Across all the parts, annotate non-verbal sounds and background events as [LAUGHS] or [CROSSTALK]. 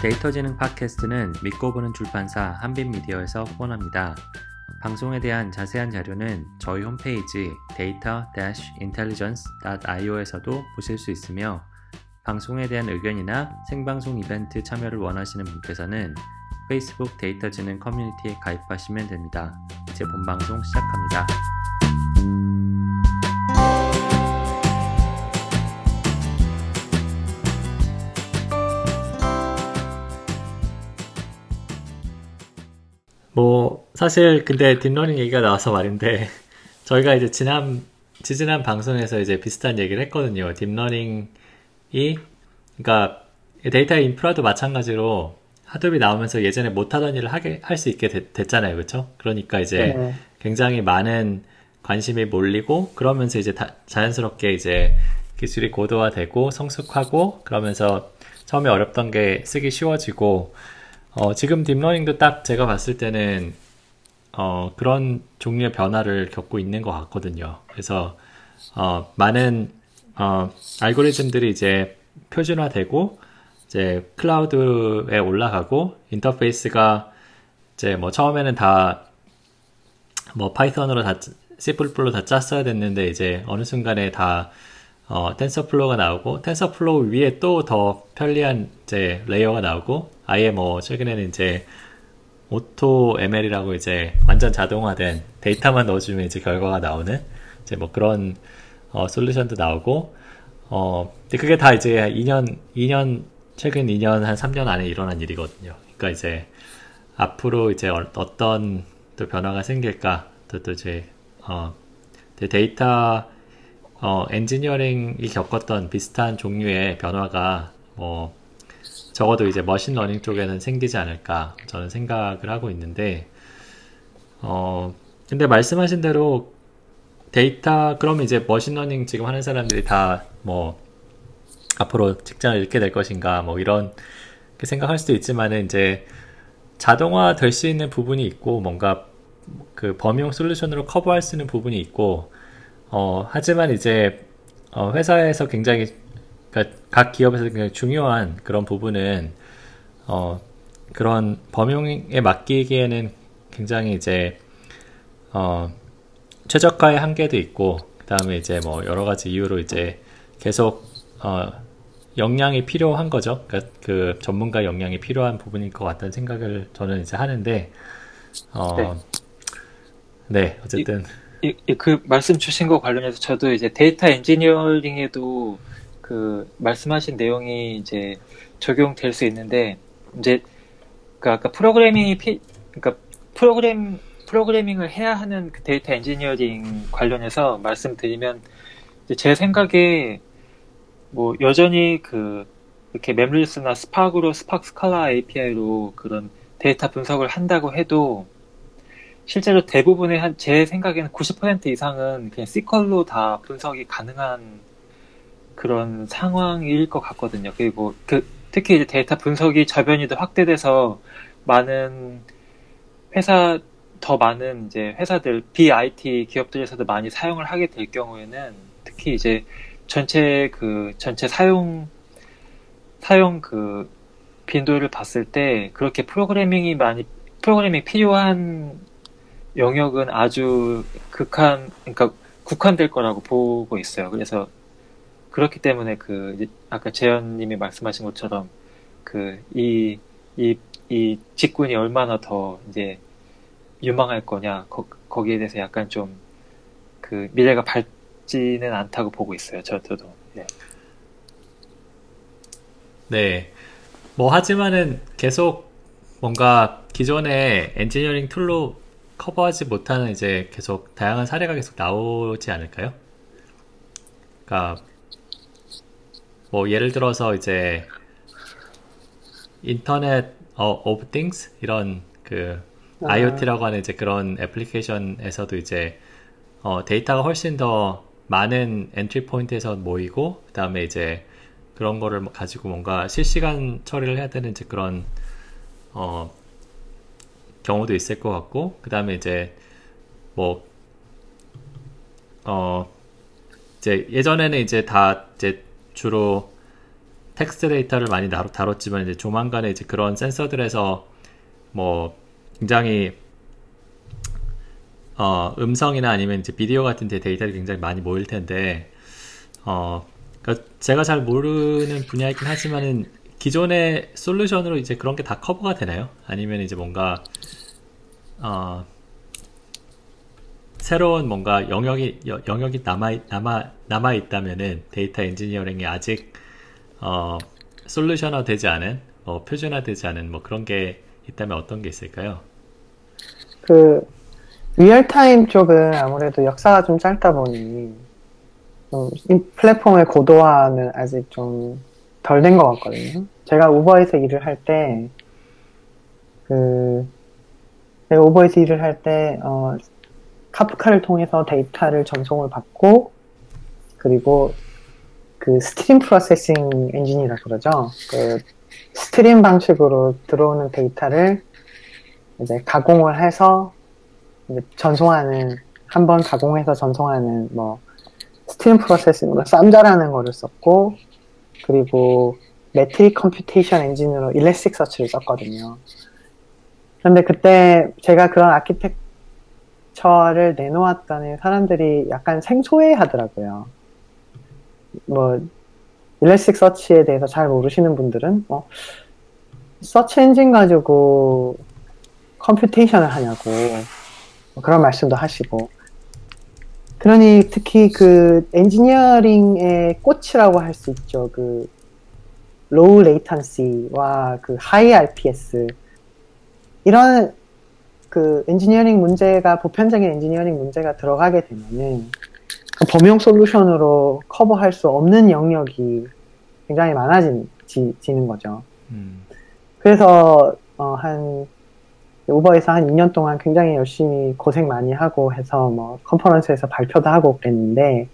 데이터지능 팟캐스트는 믿고 보는 출판사 한빛미디어에서 후원합니다. 방송에 대한 자세한 자료는 저희 홈페이지 data-intelligence.io에서도 보실 수 있으며 방송에 대한 의견이나 생방송 이벤트 참여를 원하시는 분께서는 페이스북 데이터지능 커뮤니티에 가입하시면 됩니다. 이제 본방송 시작합니다. 뭐 사실 근데 deep learning 얘기가 나와서 말인데 [LAUGHS] 저희가 이제 지난 지지난 방송에서 이제 비슷한 얘기를 했거든요. deep learning이 그러니까 데이터 인프라도 마찬가지로 Hadoop이 나오면서 예전에 못하던 일을 하게 할 수 있게 됐, 잖아요 그렇죠? 그러니까 이제 네. 굉장히 많은 관심이 몰리고 그러면서 이제 다, 자연스럽게 이제 기술이 고도화되고 성숙하고 그러면서 처음에 어렵던 게 쓰기 쉬워지고 어, 지금 deep learning도 딱 제가 봤을 때는 어, 그런 종류의 변화를 겪고 있는 것 같거든요. 그래서 어, 많은 어, 알고리즘들이 이제 표준화되고 이제 cloud에 올라가고 인터페이스가 이제 뭐 처음에는 다 뭐 Python으로 다 C++로 다 짰어야 됐는데 이제 어느 순간에 다 어, TensorFlow가 나오고 TensorFlow 위에 또 더 편리한 이제 layer가 나오고 아예 뭐 최근에는 이제 AutoML이라고 이제 완전 자동화된 데이터만 넣어주면 이제 결과가 나오는 이제 뭐 그런 어, solution도 나오고 어 근데 그게 다 이제 2년 2년 최근 2년 한 3년 안에 일어난 일이거든요. 그러니까 이제 앞으로 이제 어, 어떤 또 변화가 생길까 또, 또 이제 어 데이터 어 엔지니어링이 겪었던 비슷한 종류의 변화가 뭐 적어도 이제 machine learning 쪽에는 생기지 않을까 저는 생각을 하고 있는데 어 근데 말씀하신 대로 데이터 그러면 이제 machine learning 지금 하는 사람들이 다 뭐 앞으로 직장을 잃게 될 것인가 뭐 이런 생각할 수도 있지만은 이제 자동화 될 수 있는 부분이 있고 뭔가 그 범용 솔루션으로 커버할 수 있는 부분이 있고 어 하지만 이제 어 회사에서 굉장히 그러니까 각 기업에서 굉장히 중요한 그런 부분은 어, 그런 범용에 맡기기에는 굉장히 이제 어, 최적화의 한계도 있고 그 다음에 이제 뭐 여러 가지 이유로 이제 계속 어, 역량이 필요한 거죠. 그러니까 그 전문가 역량이 필요한 부분일 것 같다는 생각을 저는 이제 하는데 어, 네. 네, 어쨌든 이, 이, 그 말씀 주신 거 관련해서 저도 이제 데이터 엔지니어링에도 그 말씀하신 내용이 이제 적용될 수 있는데 이제 그 아까 프로그래밍이 피 그러니까 프로그램 프로그래밍을 해야 하는 그 데이터 엔지니어링 관련해서 말씀드리면 제 생각에 뭐 여전히 그 이렇게 MapReduce나 Spark로 Spark Scala API로 그런 데이터 분석을 한다고 해도 실제로 대부분의 한 제 생각에는 90% 이상은 그냥 SQL로 다 분석이 가능한 그런 상황일 것 같거든요. 그리고 그 특히 이제 데이터 분석이 저변이 더 확대돼서 많은 회사 더 많은 이제 회사들 비IT 기업들에서도 많이 사용을 하게 될 경우에는 특히 이제 전체 그 전체 사용 사용 그 빈도를 봤을 때 그렇게 프로그래밍이 많이 프로그래밍 필요한 영역은 아주 극한 그러니까 국한될 거라고 보고 있어요. 그래서 그렇기 때문에 그 아까 재현님이 말씀하신 것처럼 그 이 이 이 직군이 얼마나 더 이제 유망할 거냐 거, 거기에 대해서 약간 좀 그 미래가 밝지는 않다고 보고 있어요. 저도. 네. 네. 뭐 하지만은 계속 뭔가 기존의 엔지니어링 tool로 커버하지 못하는 이제 계속 다양한 사례가 계속 나오지 않을까요? 그러니까 뭐 예를 들어서 이제 Internet of Things 이런 그 아. IoT라고 하는 이제 그런 application에서도 이제 어, 데이터가 훨씬 더 많은 entry point에서 모이고 그다음에 이제 그런 거를 가지고 뭔가 실시간 처리를 해야 되는 이제 그런 어, 경우도 있을 것 같고 그다음에 이제 뭐 어, 이제 예전에는 이제 다 주로 텍스트 데이터를 많이 다뤘지만 이제 조만간에 이제 그런 센서들에서 뭐 굉장히 어, 음성이나 아니면 이제 비디오 같은 데 데이터들이 굉장히 많이 모일 텐데 어, 그러니까 제가 잘 모르는 분야이긴 하지만은 기존의 solution으로 이제 그런 게 다 커버가 되나요? 아니면 이제 뭔가 어, 새로운 뭔가 영역이 영역이 남아 남아 남아 있다면은 데이터 엔지니어링이 아직 어, 솔루션화 되지 않은 뭐 표준화 되지 않은 뭐 그런 게 있다면 어떤 게 있을까요? 그 real-time 쪽은 아무래도 역사가 좀 짧다 보니 좀 플랫폼의 고도화는 아직 좀 덜 된 것 같거든요. 제가 우버에서 일을 할 때, 그, 제가 우버에서 일을 할 때, 어, Kafka를 통해서 데이터를 전송을 받고, 그리고 그 stream processing 엔진이라 그러죠. 그 stream 방식으로 들어오는 데이터를 이제 가공을 해서 이제 전송하는 한 번 가공해서 전송하는 뭐 stream processing으로 Samza라는 거를 썼고 그리고 metric computation 엔진으로 Elasticsearch를 썼거든요. 그런데 그때 제가 그런 아키텍 처를 내놓았더니 사람들이 약간 생소해 하더라고요. 뭐 일렉스틱 서치에 대해서 잘 모르시는 분들은 뭐 search engine 가지고 computation을 하냐고 뭐 그런 말씀도 하시고 그러니 특히 그 엔지니어링의 꽃이라고 할 수 있죠. 그 low latency와 그 high RPS 이런 그 엔지니어링 문제가 보편적인 엔지니어링 문제가 들어가게 되면은 그 범용 솔루션으로 커버할 수 없는 영역이 굉장히 많아지는 거죠. 음. 그래서 어, 한 우버에서 한 2년 동안 굉장히 열심히 고생 많이 하고 해서 뭐 컨퍼런스에서 발표도 하고 그랬는데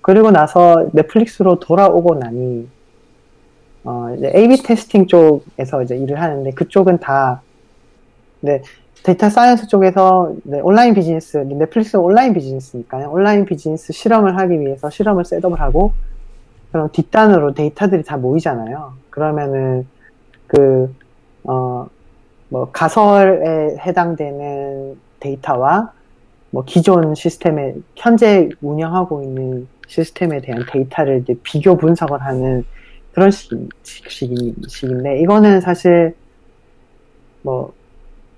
그리고 나서 넷플릭스로 돌아오고 나니 어 이제 A/B testing 쪽에서 이제 일을 하는데 그쪽은 다 네, data science 쪽에서 네, 온라인 비즈니스 넷플릭스 온라인 비즈니스니까요. 온라인 비즈니스 실험을 하기 위해서 실험을 setup을 하고 그럼 뒷단으로 데이터들이 다 모이잖아요. 그러면은 그 어 뭐 가설에 해당되는 데이터와 뭐 기존 시스템에 현재 운영하고 있는 시스템에 대한 데이터를 이제 비교 분석을 하는 그런 식, 식, 식인데 이거는 사실 뭐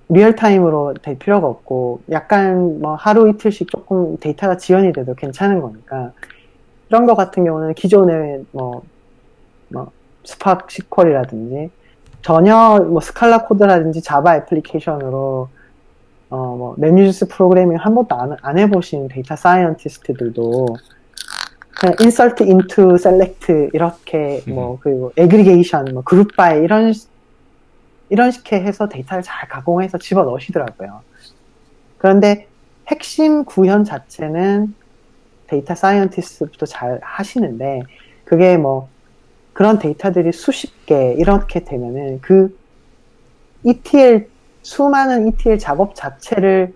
real-time으로 될 필요가 없고 약간 뭐 하루 이틀씩 조금 데이터가 지연이 돼도 괜찮은 거니까 이런 거 같은 경우는 기존의 뭐, 뭐 Spark SQL이라든지 전혀 뭐 Scala 코드라든지 Java 애플리케이션으로 어 뭐 MapReduce 프로그래밍 한 번도 안, 안 해보신 data scientist들도 그냥 insert into select 이렇게 음. 뭐 그리고 aggregation 뭐 group by 이런 이런 식의 해서 데이터를 잘 가공해서 집어 넣으시더라고요. 그런데 핵심 구현 자체는 data scientist부터 잘 하시는데 그게 뭐 그런 데이터들이 수십 개 이렇게 되면은 그 ETL 수많은 ETL 작업 자체를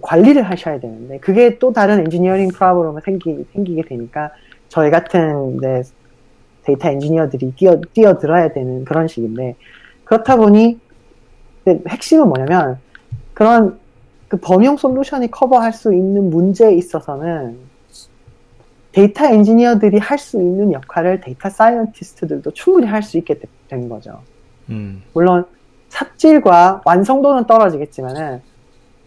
관리를 하셔야 되는데 그게 또 다른 엔지니어링 problem이 생기, 생기게 되니까 저희 같은 네, 데이터 엔지니어들이 뛰어, 뛰어들어야 되는 그런 식인데 그렇다 보니 핵심은 뭐냐면 그런 그 범용 솔루션이 커버할 수 있는 문제에 있어서는 데이터 엔지니어들이 할 수 있는 역할을 data scientist들도 충분히 할 수 있게 된 거죠. 음. 물론 삽질과 완성도는 떨어지겠지만은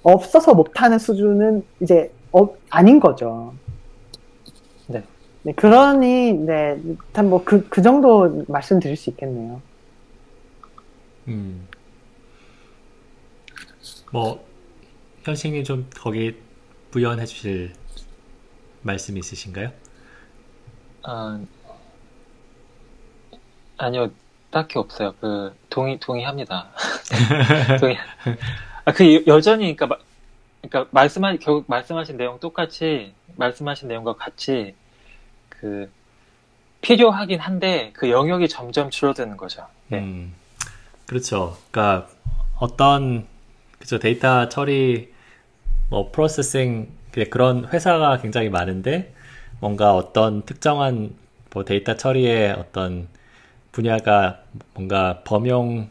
없어서 못하는 수준은 이제 어, 아닌 거죠. 네. 네 그러니 네, 뭐그 그 정도 말씀드릴 수 있겠네요. 음. 뭐 현식님 좀 거기 부연해 주실 말씀 있으신가요? 아, 아니요, 딱히 없어요. 그 동의 동의합니다. [LAUGHS] 동의. 아, 그 여전히 그러니까 그러니까 말씀하 결국 말씀하신 내용 똑같이 말씀하신 내용과 같이 그 필요하긴 한데 그 영역이 점점 줄어드는 거죠. 네. 음, 그렇죠. 그러니까 어떤 그죠 데이터 처리 뭐 프로세싱 그런 회사가 굉장히 많은데 뭔가 어떤 특정한 뭐 데이터 처리의 어떤 분야가 뭔가 범용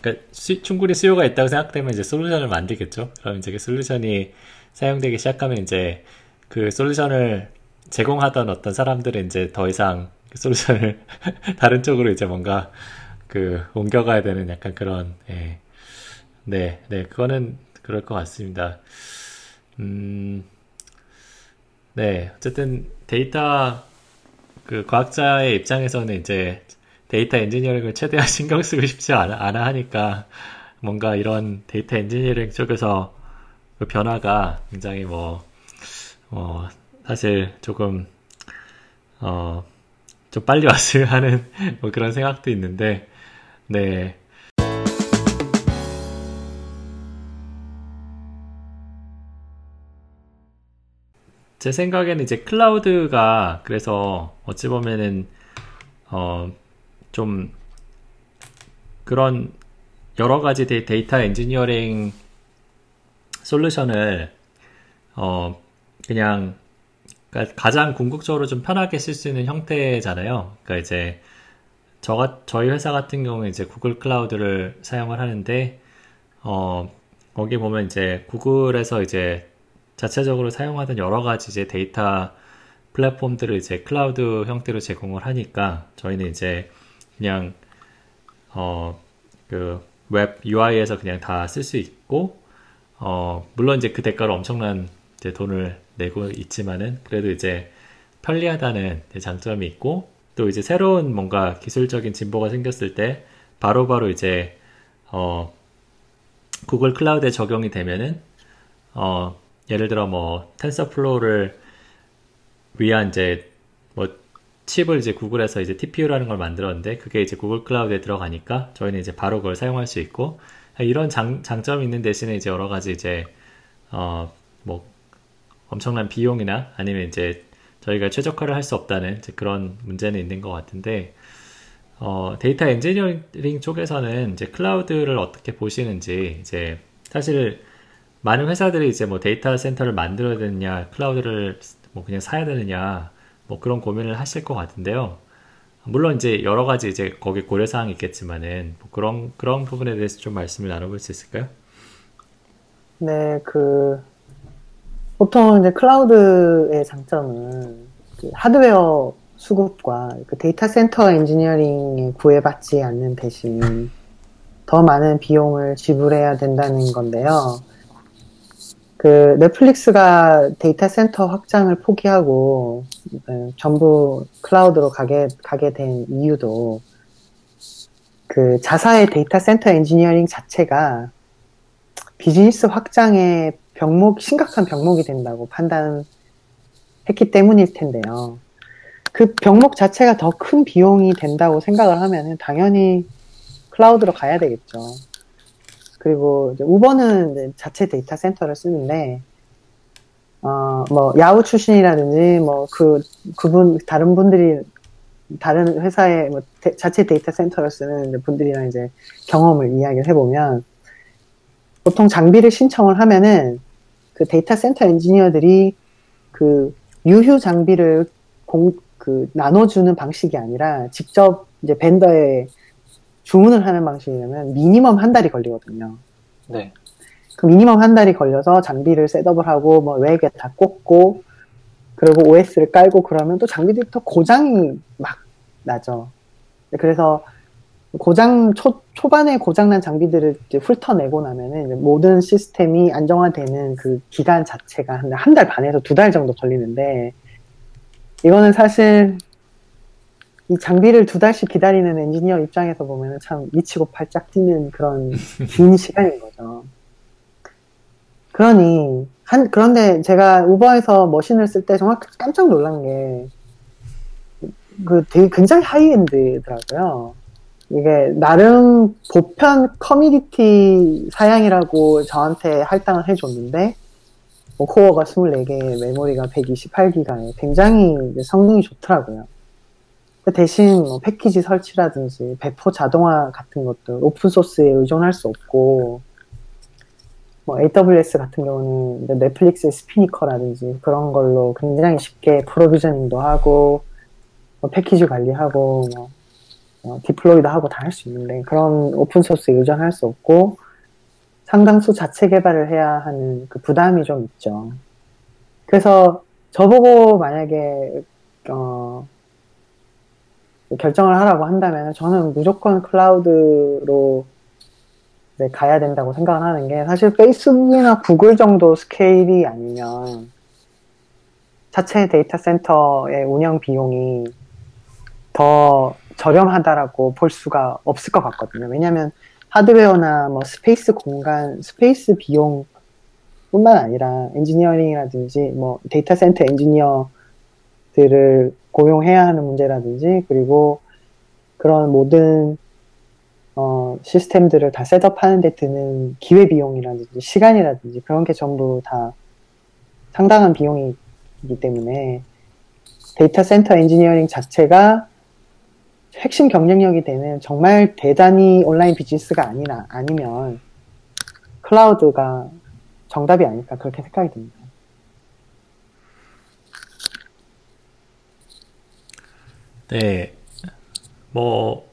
그러니까 수, 충분히 수요가 있다고 생각되면 이제 솔루션을 만들겠죠. 그럼 이제 그 솔루션이 사용되기 시작하면 이제 그 솔루션을 제공하던 어떤 사람들은 이제 더 이상 그 솔루션을 [LAUGHS] 다른 쪽으로 이제 뭔가 그 옮겨가야 되는 약간 그런 예. 네, 네, 그거는 그럴 것 같습니다. 음, 네, 어쨌든 데이터 그 과학자의 입장에서는 이제 데이터 엔지니어링을 최대한 [LAUGHS] 신경 쓰고 싶지 않아, 않아 하니까 뭔가 이런 데이터 엔지니어링 쪽에서 그 변화가 굉장히 뭐, 어, 사실 조금, 어, 좀 빨리 [LAUGHS] 왔으면 하는 뭐 그런 생각도 있는데, 네. 제 생각에는 이제 클라우드가 그래서 어찌 보면은 어 좀 그런 여러 가지 데이터 엔지니어링 솔루션을 어 그냥 가장 궁극적으로 좀 편하게 쓸 수 있는 형태잖아요. 그러니까 이제 저 저희 회사 같은 경우에 이제 구글 클라우드를 사용을 하는데 어 거기 보면 이제 구글에서 이제 자체적으로 사용하던 여러 가지 이제 데이터 플랫폼들을 이제 클라우드 형태로 제공을 하니까 저희는 이제 그냥 어 그 웹 UI에서 그냥 다 쓸 수 있고 어 물론 이제 그 대가로 엄청난 이제 돈을 내고 있지만은 그래도 이제 편리하다는 장점이 있고 또 이제 새로운 뭔가 기술적인 진보가 생겼을 때 바로바로 바로 이제 어 구글 클라우드에 적용이 되면은 어 예를 들어 뭐 TensorFlow를 위한 이제 뭐 칩을 이제 구글에서 이제 TPU라는 걸 만들었는데 그게 이제 구글 클라우드에 들어가니까 저희는 이제 바로 그걸 사용할 수 있고 이런 장, 장점이 있는 대신에 이제 여러 가지 이제 어 뭐 엄청난 비용이나 아니면 이제 저희가 최적화를 할 수 없다는 그런 문제는 있는 것 같은데 어, 데이터 엔지니어링 쪽에서는 이제 클라우드를 어떻게 보시는지 이제 사실 많은 회사들이 이제 뭐 데이터 센터를 만들어야 되느냐, 클라우드를 뭐 그냥 사야 되느냐, 뭐 그런 고민을 하실 것 같은데요. 물론 이제 여러 가지 이제 거기 고려 사항이 있겠지만은 뭐 그런 그런 부분에 대해서 좀 말씀을 나눠볼 수 있을까요? 네, 그 보통 이제 클라우드의 장점은 그 하드웨어 수급과 그 데이터 센터 엔지니어링에 구애받지 않는 대신 더 많은 비용을 지불해야 된다는 건데요. 그 넷플릭스가 데이터 센터 확장을 포기하고 네, 전부 클라우드로 가게 가게 된 이유도 그 자사의 데이터 센터 엔지니어링 자체가 비즈니스 확장의 병목 심각한 병목이 된다고 판단했기 때문일 텐데요. 그 병목 자체가 더 큰 비용이 된다고 생각을 하면은 당연히 클라우드로 가야 되겠죠. 그리고 우버는 이제 자체 데이터 센터를 쓰는데 어 뭐 야후 출신이라든지 뭐 그 그분 다른 분들이 다른 회사의 뭐 데, 자체 데이터 센터를 쓰는 분들이랑 이제 경험을 이야기를 해보면 보통 장비를 신청을 하면은 그 데이터 센터 엔지니어들이 그 유휴 장비를 공, 그 나눠주는 방식이 아니라 직접 이제 vendor에 주문을 하는 방식이냐면 minimum 한 달이 걸리거든요. 네. 그 minimum 한 달이 걸려서 장비를 setup을 하고 뭐 rack에 다 꽂고 그리고 OS를 깔고 그러면 또 장비들부터 고장이 막 나죠. 그래서 고장 초 초반에 고장난 장비들을 훑어내고 나면은 모든 시스템이 안정화되는 그 기간 자체가 한 달 반에서 두 달 정도 걸리는데 이거는 사실 이 장비를 두 달씩 기다리는 엔지니어 입장에서 보면 참 미치고 팔짝 뛰는 그런 [LAUGHS] 긴 시간인 거죠. 그러니 한 그런데 제가 우버에서 machine을 쓸 때 정말 깜짝 놀란 게 그 되게 굉장히 high-end더라고요. 이게 나름 보편 commodity 사양이라고 저한테 할당을 해줬는데 뭐 코어가 24개, 메모리가 128기가에 굉장히 성능이 좋더라고요. 그 대신 뭐 패키지 설치라든지 배포 자동화 같은 것도 open source에 의존할 수 없고 뭐 AWS 같은 경우는 넷플릭스의 Spinnaker라든지 그런 걸로 굉장히 쉽게 provisioning도 하고 뭐 패키지 관리하고 뭐 어, deploy도 하고 다 할 수 있는데 그런 open source 의존할 수 없고 상당수 자체 개발을 해야 하는 그 부담이 좀 있죠. 그래서 저보고 만약에 어, 결정을 하라고 한다면 저는 무조건 클라우드로 가야 된다고 생각을 하는 게 사실 페이스북이나 구글 정도 스케일이 아니면 자체 데이터 센터의 운영 비용이 더 저렴하다라고 볼 수가 없을 것 같거든요. 왜냐하면 하드웨어나 뭐 space 공간, space 비용 뿐만 아니라 엔지니어링이라든지 뭐 데이터 센터 엔지니어들을 고용해야 하는 문제라든지 그리고 그런 모든 어, 시스템들을 다 setup하는 데 드는 기회 비용이라든지 시간이라든지 그런 게 전부 다 상당한 비용이기 때문에 데이터 센터 엔지니어링 자체가 핵심 경쟁력이 되는 정말 대단히 온라인 비즈니스가 아니나 아니면 클라우드가 정답이 아닐까 그렇게 생각이 듭니다. 네. 뭐,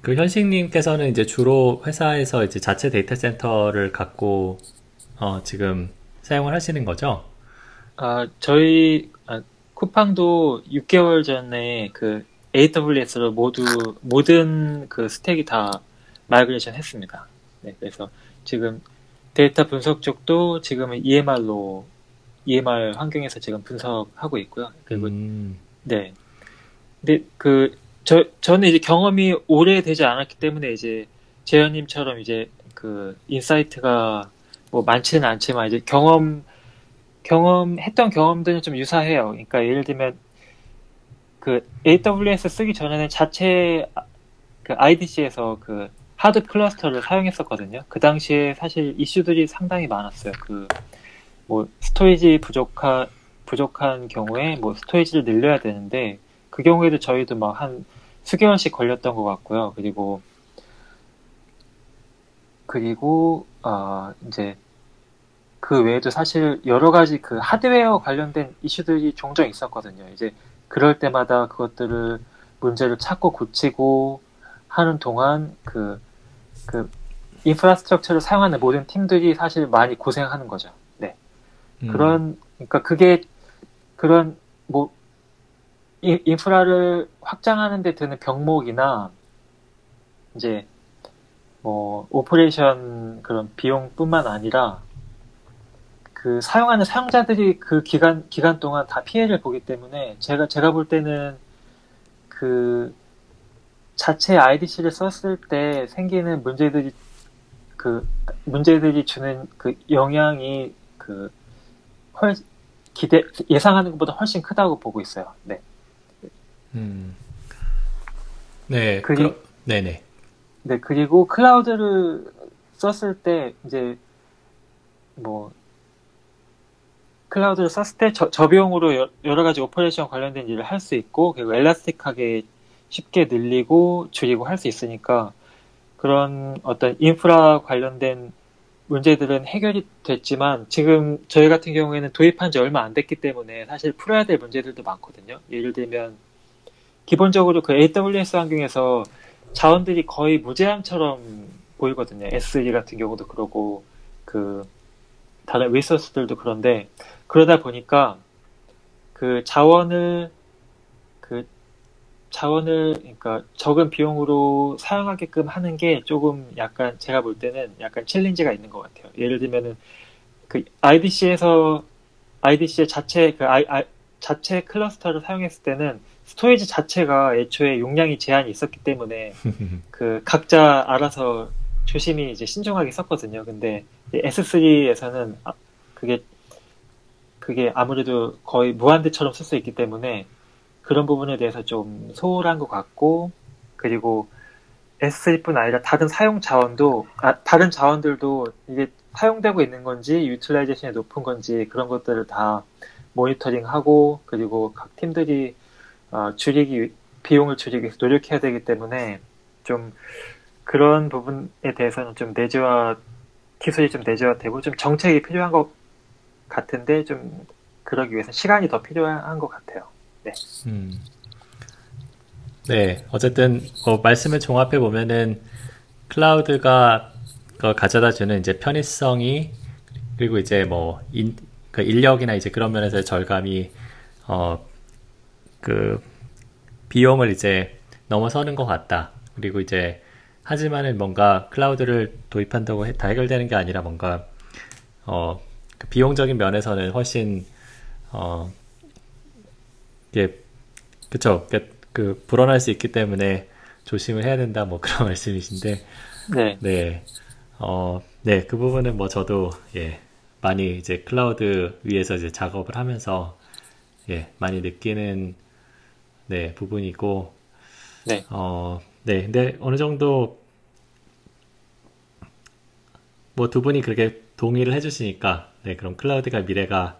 그 현식님께서는 이제 주로 회사에서 이제 자체 데이터 센터를 갖고, 어, 지금 사용을 하시는 거죠? 아, 저희, 아, 쿠팡도 6개월 전에 그 AWS로 모두, 모든 그 stack이 다 migration 했습니다. 네, 그래서 지금 데이터 분석 쪽도 지금은 EMR로, EMR 환경에서 지금 분석하고 있고요. 그리고, 음. 네. 근데 그, 저, 저는 이제 경험이 오래 되지 않았기 때문에 이제 재현님처럼 이제 그 insight가 뭐 많지는 않지만 이제 경험, 경험했던 경험들은 좀 유사해요. 그러니까 예를 들면 그 AWS 쓰기 전에는 자체 그 IDC에서 그 Hadoop cluster를 사용했었거든요. 그 당시에 사실 이슈들이 상당히 많았어요. 그 뭐 storage 부족한 부족한 경우에 뭐 storage를 늘려야 되는데 그 경우에도 저희도 막 한 수개월씩 걸렸던 것 같고요. 그리고 그리고 어 이제 그 외에도 사실 여러 가지 그 하드웨어 관련된 이슈들이 종종 있었거든요. 이제 그럴 때마다 그것들을 문제를 찾고 고치고 하는 동안 그, 그, 인프라스트럭처를 사용하는 모든 팀들이 사실 많이 고생하는 거죠. 네. 음. 그런, 그러니까 그게 그런 뭐 인프라를 확장하는 데 드는 병목이나 이제 뭐 operation 그런 비용뿐만 아니라 그 사용하는 사용자들이 그 기간 기간 동안 다 피해를 보기 때문에 제가 제가 볼 때는 그 자체 IDC를 썼을 때 생기는 문제들이 그 문제들이 주는 그 영향이 그 훨 기대 예상하는 것보다 훨씬 크다고 보고 있어요. 네. 음. 네. 그리, 그럼, 네네. 네, 그리고 클라우드를 썼을 때, 이제, 뭐, 클라우드를 썼을 때 저, 저비용으로 여러 가지 operation 관련된 일을 할 수 있고, elastic하게 쉽게 늘리고 줄이고 할 수 있으니까, 그런 어떤 인프라 관련된 문제들은 해결이 됐지만, 지금 저희 같은 경우에는 도입한 지 얼마 안 됐기 때문에 사실 풀어야 될 문제들도 많거든요. 예를 들면, 기본적으로 그 AWS 환경에서 자원들이 거의 무제한처럼 보이거든요. S3 같은 경우도 그러고 그 다른 리소스들도 그런데 그러다 보니까 그 자원을 그 자원을 그러니까 적은 비용으로 사용하게끔 하는 게 조금 약간 제가 볼 때는 약간 챌린지가 있는 것 같아요. 예를 들면은 그 IDC에서 IDC의 자체 그 I, I, 자체 cluster를 사용했을 때는 storage 자체가 애초에 용량이 제한이 있었기 때문에 [LAUGHS] 그 각자 알아서 조심히 이제 신중하게 썼거든요. 근데 S3에서는 아, 그게 그게 아무래도 거의 무한대처럼 쓸 수 있기 때문에 그런 부분에 대해서 좀 소홀한 것 같고 그리고 S3뿐 아니라 다른 사용 자원도 아, 다른 자원들도 이게 사용되고 있는 건지 utilization이 높은 건지 그런 것들을 다 모니터링하고 그리고 각 팀들이 어, 줄이기 비용을 줄이기 위해서 노력해야 되기 때문에 좀 그런 부분에 대해서는 좀 내재화 기술이 좀 내재화되고 좀 정책이 필요한 것 같은데 좀 그러기 위해서 시간이 더 필요한 것 같아요. 네. 음. 네, 어쨌든 뭐 말씀을 종합해 보면은 클라우드가 가져다 주는 이제 편의성이 그리고 이제 뭐 인, 그 인력이나 이제 그런 면에서 절감이 어 그 비용을 이제 넘어서는 것 같다. 그리고 이제 하지만은 뭔가 클라우드를 도입한다고 다 해결되는 게 아니라 뭔가 어, 그 비용적인 면에서는 훨씬 어, 예, 그쵸. 그, 그 불어날 수 있기 때문에 조심을 해야 된다. 뭐 그런 [LAUGHS] 말씀이신데, 네. 네, 어, 네, 그 부분은 뭐 저도 예 많이 이제 클라우드 위에서 이제 작업을 하면서 예 많이 느끼는 네 부분이고, 네. 어, 네, 근데 어느 정도 뭐 두 분이 그렇게 동의를 해주시니까 네 그럼 클라우드가 미래가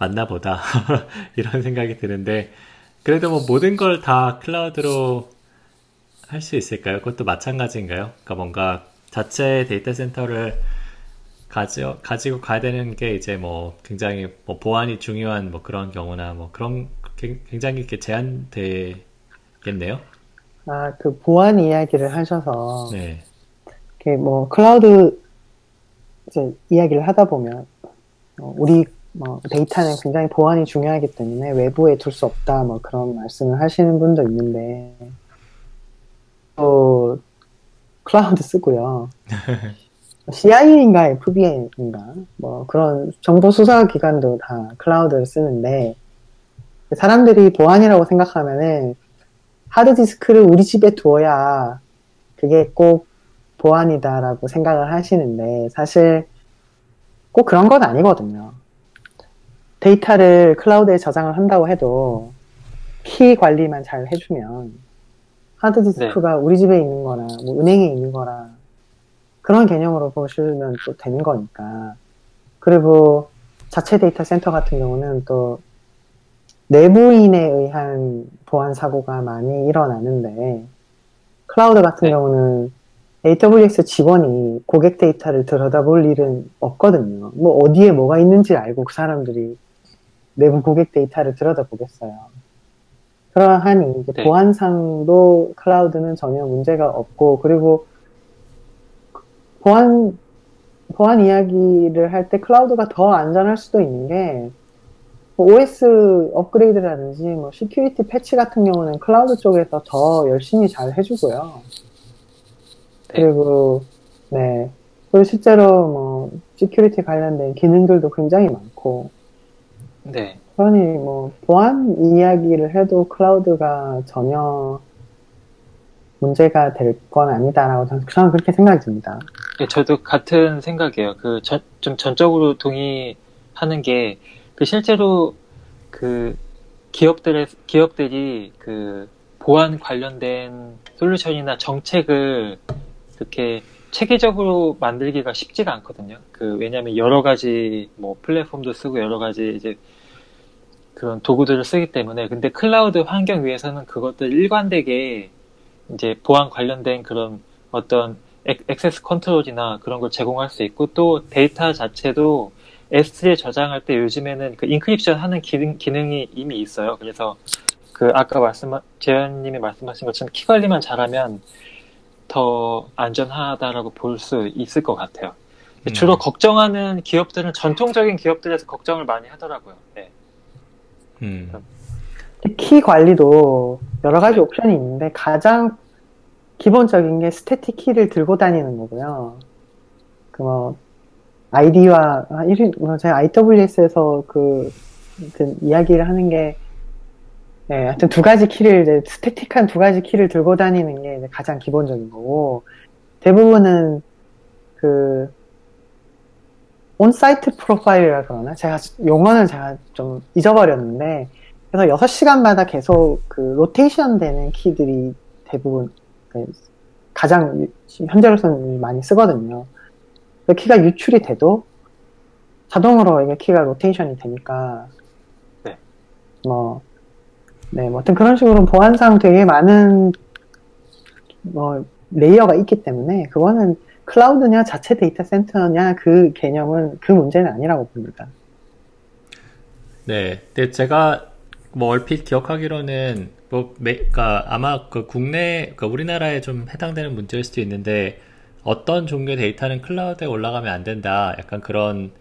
맞나 보다 [LAUGHS] 이런 생각이 드는데 그래도 뭐 모든 걸 다 클라우드로 할 수 있을까요? 그것도 마찬가지인가요? 그러니까 뭔가 자체 데이터 센터를 가지, 가지고 가야 되는 게 이제 뭐 굉장히 뭐 보안이 중요한 뭐 그런 경우나 뭐 그런 굉장히 이렇게 제한되겠네요. 아, 그 보안 이야기를 하셔서 네. 뭐 클라우드 이제 이야기를 하다 보면 어, 우리 뭐 데이터는 굉장히 보안이 중요하기 때문에 외부에 둘 수 없다 뭐 그런 말씀을 하시는 분도 있는데 또 클라우드 쓰고요. [LAUGHS] CIA인가 FBI인가 뭐 그런 정보 수사 기관도 다 클라우드를 쓰는데 사람들이 보안이라고 생각하면은 하드디스크를 우리 집에 두어야 그게 꼭 보안이다라고 생각을 하시는데 사실 꼭 그런 건 아니거든요. 데이터를 클라우드에 저장을 한다고 해도 키 관리만 잘 해주면 하드디스크가 네. 우리 집에 있는 거나 뭐 은행에 있는 거라 그런 개념으로 보시면 또 되는 거니까 그리고 자체 데이터 센터 같은 경우는 또 내부인에 의한 보안 사고가 많이 일어나는데 클라우드 같은 네. 경우는 AWS 직원이 고객 데이터를 들여다볼 일은 없거든요. 뭐 어디에 뭐가 있는지 알고 그 사람들이 내부 고객 데이터를 들여다보겠어요. 그러하니 네. 보안상도 클라우드는 전혀 문제가 없고 그리고 보안 보안 이야기를 할 때 클라우드가 더 안전할 수도 있는 게 뭐 OS 업그레이드라든지 뭐 security patch 같은 경우는 클라우드 쪽에서 더 열심히 잘 해주고요. 네. 그리고 네 그리고 실제로 뭐 security 관련된 기능들도 굉장히 많고 네. 그러니 뭐 보안 이야기를 해도 클라우드가 전혀 문제가 될 건 아니다라고 저는, 그렇게 생각이 듭니다. 네, 저도 같은 생각이에요. 그좀 전적으로 동의하는 게 그 실제로 그 기업들의 기업들이 그 보안 관련된 솔루션이나 정책을 이렇게 체계적으로 만들기가 쉽지가 않거든요. 그 왜냐하면 여러 가지 뭐 플랫폼도 쓰고 여러 가지 이제 그런 도구들을 쓰기 때문에 근데 클라우드 환경 위에서는 그것들 일관되게 이제 보안 관련된 그런 어떤 access control이나 그런 걸 제공할 수 있고 또 데이터 자체도 S3에 저장할 때 요즘에는 그 encryption 하는 기능, 기능이 이미 있어요. 그래서 그 아까 말씀 재현님이 말씀하신 것처럼 키 관리만 잘하면 더 안전하다라고 볼 수 있을 것 같아요. 음. 주로 걱정하는 기업들은 전통적인 기업들에서 걱정을 많이 하더라고요. 네. 음. 키 관리도 여러 가지 옵션이 있는데 가장 기본적인 게 static 키를 들고 다니는 거고요. 그뭐 아이디와 아, 뭐 제가 AWS에서 그, 그 이야기를 하는 게 네, 하여튼 두 가지 키를 이제 static한 두 가지 키를 들고 다니는 게 가장 기본적인 거고 대부분은 그 onsite profile이라 그러나 제가 용어는 제가 좀 잊어버렸는데 그래서 6시간마다 계속 그 로테이션 되는 키들이 대부분 그 가장 현재로서는 많이 쓰거든요. 그 키가 유출이 돼도 자동으로 이게 키가 로테이션이 되니까 네. 뭐 네, 뭐, 어떤 그런 식으로 보안상 되게 많은, 뭐, layer가 있기 때문에, 그거는 클라우드냐, 자체 데이터 센터냐, 그 개념은, 그 문제는 아니라고 봅니다. 네, 근데 제가, 뭐 얼핏 기억하기로는 뭐 매, 그러니까 아마 그 국내 그러니까 우리나라에 좀 해당되는 문제일 수도 있는데 어떤 종류의 데이터는 클라우드에 올라가면 안 된다. 약간 그런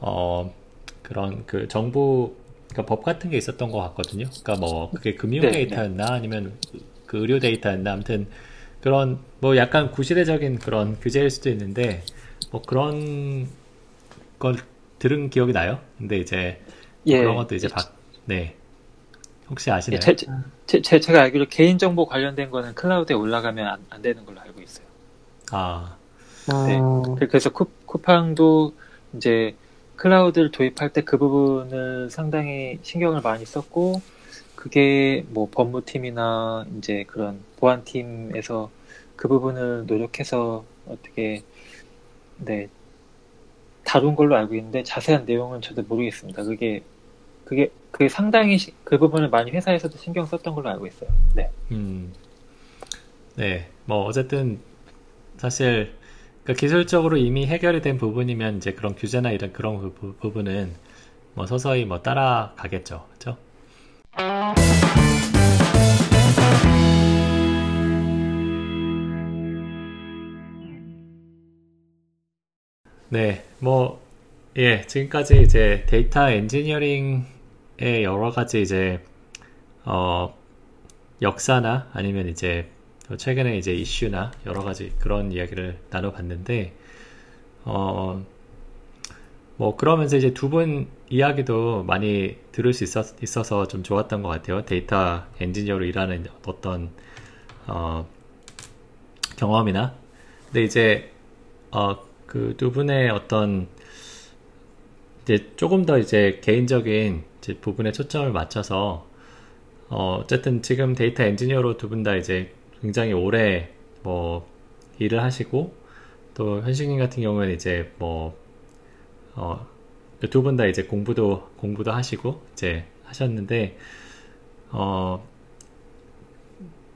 어 그런 그 정부 그러니까 법 같은 게 있었던 것 같거든요. 그러니까 뭐 그게 금융 네, 데이터였나 아니면 그 의료 데이터였나 아무튼 그런 뭐 약간 구시대적인 그런 규제일 수도 있는데 뭐 그런 걸 들은 기억이 나요. 근데 이제 예. 그런 것도 이제 박, 네. 혹시 아시나요? 제, 제, 제, 제 가 알기로 개인정보 관련된 거는 클라우드에 올라가면 안, 안 되는 걸로 알고 있어요. 아, 네. 그래서 쿠, 쿠팡도 이제 클라우드를 도입할 때 그 부분을 상당히 신경을 많이 썼고, 그게 뭐 법무팀이나 이제 그런 보안팀에서 그 부분을 노력해서 어떻게, 네, 다룬 걸로 알고 있는데 자세한 내용은 저도 모르겠습니다. 그게, 그게, 그게 상당히 시- 그 부분을 많이 회사에서도 신경 썼던 걸로 알고 있어요. 네. 음. 네. 뭐, 어쨌든, 사실, 그 기술적으로 이미 해결이 된 부분이면 이제 그런 규제나 이런 그런 부- 부- 부분은 뭐 서서히 뭐 따라가겠죠. 그죠? 네, 뭐, 예, 지금까지 이제 데이터 엔지니어링의 여러 가지 이제, 어, 역사나 아니면 이제 최근에 이제 이슈나 여러 가지 그런 이야기를 나눠봤는데, 어, 뭐 그러면서 이제 두 분 이야기도 많이 들을 수 있었, 있어서 좀 좋았던 것 같아요. 데이터 엔지니어로 일하는 어떤, 어, 경험이나. 근데 이제, 어, 그 두 분의 어떤, 이제 조금 더 이제 개인적인 이제 부분에 초점을 맞춰서, 어, 어쨌든 지금 데이터 엔지니어로 두 분 다 이제 굉장히 오래 뭐 일을 하시고, 또 현식님 같은 경우는 이제 뭐, 어, 두 분 다 이제 공부도, 공부도 하시고, 이제 하셨는데, 어,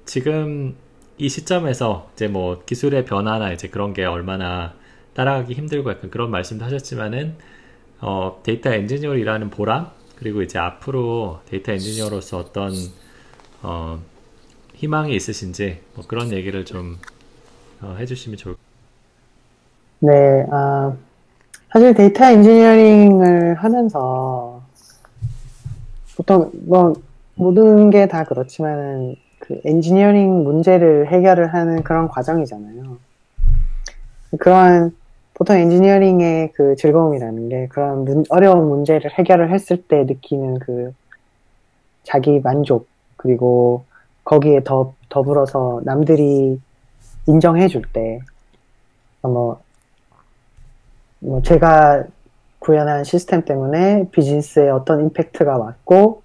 지금 이 시점에서 이제 뭐 기술의 변화나 이제 그런 게 얼마나 따라가기 힘들고 약간 그런 말씀도 하셨지만은, 어, 데이터 엔지니어로 일하는 보람, 그리고 이제 앞으로 데이터 엔지니어로서 어떤, 어, 희망이 있으신지, 뭐 그런 얘기를 좀, 어, 해주시면 좋을 것 네, 아, 사실 데이터 엔지니어링을 하면서 보통 뭐 모든 게 다 그렇지만은 그 엔지니어링 문제를 해결을 하는 그런 과정이잖아요. 그런 보통 엔지니어링의 그 즐거움이라는 게 그런 문- 어려운 문제를 해결을 했을 때 느끼는 그 자기 만족 그리고 거기에 더 더불어서 남들이 인정해 줄 때, 뭐, 뭐 제가 구현한 시스템 때문에 비즈니스에 어떤 임팩트가 왔고,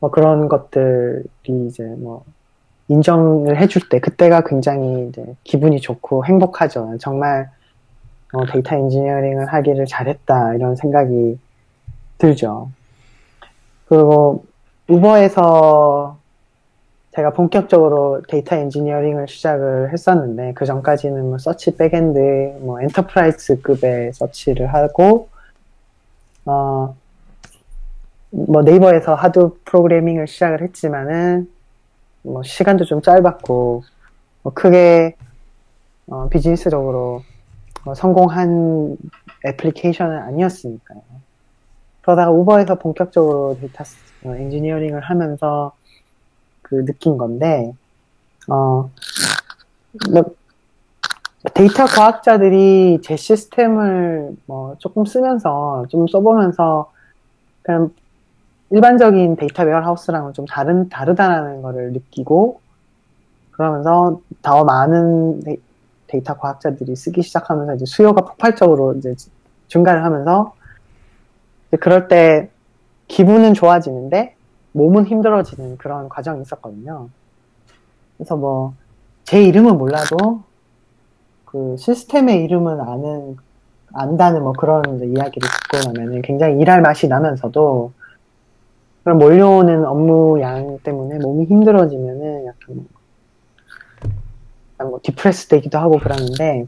뭐 그런 것들이 이제 뭐 인정을 해줄 때 그때가 굉장히 이제 기분이 좋고 행복하죠. 정말 어, 데이터 엔지니어링을 하기를 잘했다 이런 생각이 들죠. 그리고 우버에서 제가 본격적으로 데이터 엔지니어링을 시작을 했었는데 그 전까지는 뭐 search backend, 뭐 enterprise급의 search를 하고 어, 뭐 네이버에서 하도 프로그래밍을 시작을 했지만은 뭐 시간도 좀 짧았고 뭐 크게 어, 비즈니스적으로 뭐 성공한 애플리케이션은 아니었으니까요. 그러다가 우버에서 본격적으로 데이터 어, 엔지니어링을 하면서 그 느낀 건데 어, 뭐 데이터 과학자들이 제 시스템을 뭐 조금 쓰면서 좀 써보면서 그냥 일반적인 data warehouse랑은 좀 다른 다르다라는 거를 느끼고 그러면서 더 많은 데이, 데이터 과학자들이 쓰기 시작하면서 이제 수요가 폭발적으로 이제 증가를 하면서 이제 그럴 때 기분은 좋아지는데 몸은 힘들어지는 그런 과정이 있었거든요. 그래서 뭐 제 이름은 몰라도 그 시스템의 이름은 아는 안다는 뭐 그런 이야기를 듣고 나면은 굉장히 일할 맛이 나면서도 그런 몰려오는 업무 양 때문에 몸이 힘들어지면은 약간 뭐, 뭐 depress 되기도 하고 그러는데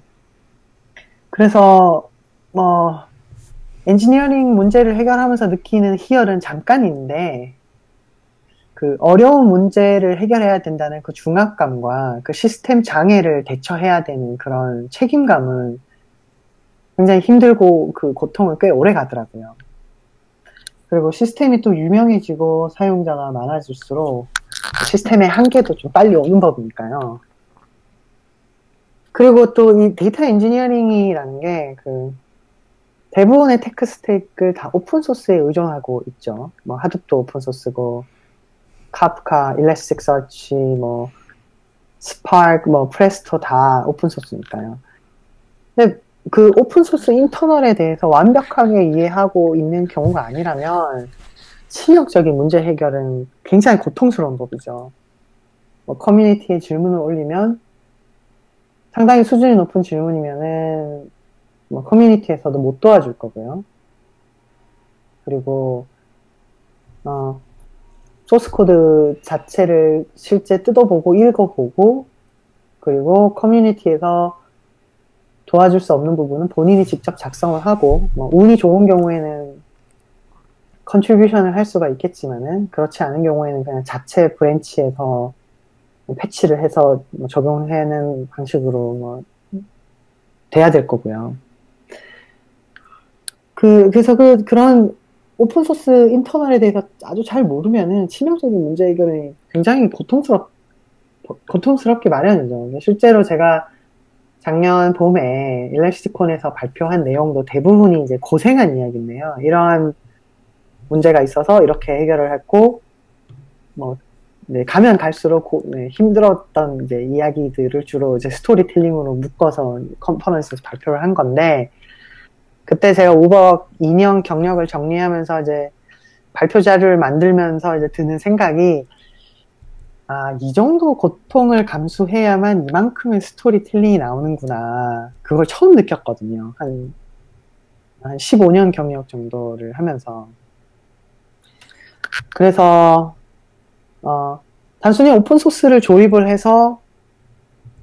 그래서 뭐 엔지니어링 문제를 해결하면서 느끼는 희열은 잠깐인데 그 어려운 문제를 해결해야 된다는 그 중압감과 그 시스템 장애를 대처해야 되는 그런 책임감은 굉장히 힘들고 그 고통을 꽤 오래 가더라고요. 그리고 시스템이 또 유명해지고 사용자가 많아질수록 시스템의 한계도 좀 빨리 오는 법이니까요. 그리고 또 이 데이터 엔지니어링이라는 게 그 대부분의 tech stack을 다 오픈 소스에 의존하고 있죠. 뭐 하둡도 오픈 소스고 카프카, 일레스틱 서치, 뭐 스파크, 뭐 프레스토 다 오픈 소스니까요. 근데 그 오픈 소스 internal에 대해서 완벽하게 이해하고 있는 경우가 아니라면 치명적인 문제 해결은 굉장히 고통스러운 법이죠. 뭐 커뮤니티에 질문을 올리면 상당히 수준이 높은 질문이면은 뭐 커뮤니티에서도 못 도와줄 거고요. 그리고 어, 소스 코드 자체를 실제 뜯어보고 읽어보고 그리고 커뮤니티에서 도와줄 수 없는 부분은 본인이 직접 작성을 하고 뭐 운이 좋은 경우에는 contribution을 할 수가 있겠지만은 그렇지 않은 경우에는 그냥 자체 branch에서 패치를 해서 뭐 적용하는 방식으로 뭐 돼야 될 거고요. 그 그래서 그 그런 오픈 소스 internal에 대해서 아주 잘 모르면은 치명적인 문제 해결이 굉장히 고통스럽 고통스럽게 마련이죠. 실제로 제가 작년 봄에 일래스티콘에서 발표한 내용도 대부분이 이제 고생한 이야기인데요. 이러한 문제가 있어서 이렇게 해결을 했고, 뭐, 네, 가면 갈수록 고, 네, 힘들었던 이제 이야기들을 주로 이제 스토리텔링으로 묶어서 컨퍼런스에서 발표를 한 건데, 그때 제가 우버 2년 경력을 정리하면서 이제 발표 자료를 만들면서 이제 드는 생각이, 아, 이 정도 고통을 감수해야만 이만큼의 스토리텔링이 나오는구나. 그걸 처음 느꼈거든요. 한, 한 15년 경력 정도를 하면서. 그래서, 어, 단순히 오픈소스를 조립을 해서,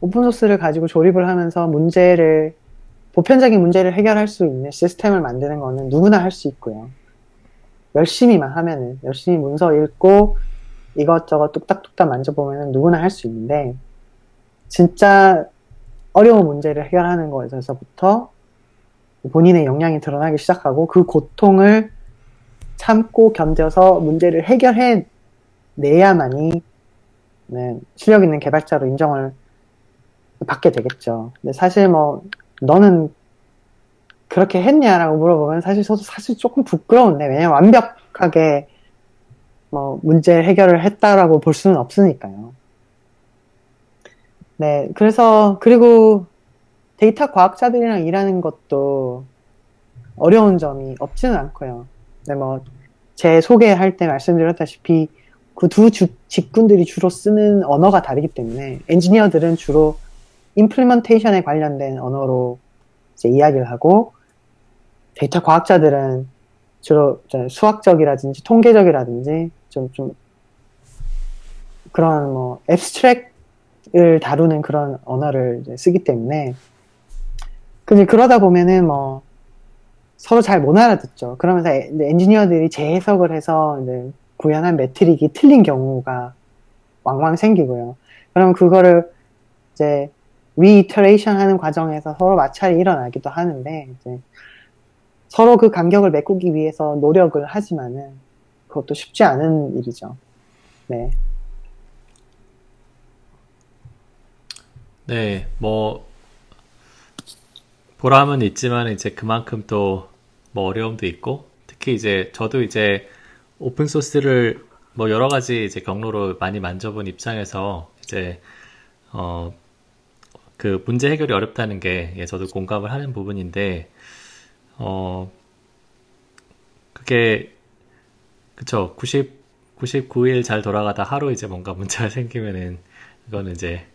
오픈소스를 가지고 조립을 하면서 문제를, 보편적인 문제를 해결할 수 있는 시스템을 만드는 거는 누구나 할 수 있고요. 열심히만 하면은, 열심히 문서 읽고, 이것저것 뚝딱뚝딱 만져보면 누구나 할 수 있는데, 진짜 어려운 문제를 해결하는 것에서부터 본인의 역량이 드러나기 시작하고 그 고통을 참고 견뎌서 문제를 해결해 내야만이 네, 실력 있는 개발자로 인정을 받게 되겠죠. 근데 사실 뭐 너는 그렇게 했냐라고 물어보면 사실 저도 사실 조금 부끄러운데 왜냐면 완벽하게 뭐 문제 해결을 했다라고 볼 수는 없으니까요. 네, 그래서 그리고 데이터 과학자들이랑 일하는 것도 어려운 점이 없지는 않고요. 네, 뭐제 소개할 때 말씀드렸다시피 그 두 직군들이 주로 쓰는 언어가 다르기 때문에 엔지니어들은 주로 임플리먼테이션에 관련된 언어로 이제 이야기를 하고 데이터 과학자들은 주로 수학적이라든지 통계적이라든지 좀, 좀, 그런 뭐, 앱스트랙을 다루는 그런 언어를 쓰기 때문에, 근데 그러다 보면은 뭐, 서로 잘 못 알아듣죠. 그러면서 엔지니어들이 재해석을 해서 이제 구현한 metric이 틀린 경우가 왕왕 생기고요. 그럼 그거를 이제 reiteration 하는 과정에서 서로 마찰이 일어나기도 하는데, 이제 서로 그 간격을 메꾸기 위해서 노력을 하지만은, 그것도 쉽지 않은 일이죠. 네. 네, 뭐 보람은 있지만 이제 그만큼 또 뭐 어려움도 있고 특히 이제 저도 이제 오픈 소스를 뭐 여러 가지 이제 경로로 많이 만져본 입장에서 이제 어 그 문제 해결이 어렵다는 게 예, 저도 공감을 하는 부분인데 어 그게 그쵸. 90, 99일 잘 돌아가다 하루 이제 뭔가 문제가 [LAUGHS] 생기면은, 그거는 이제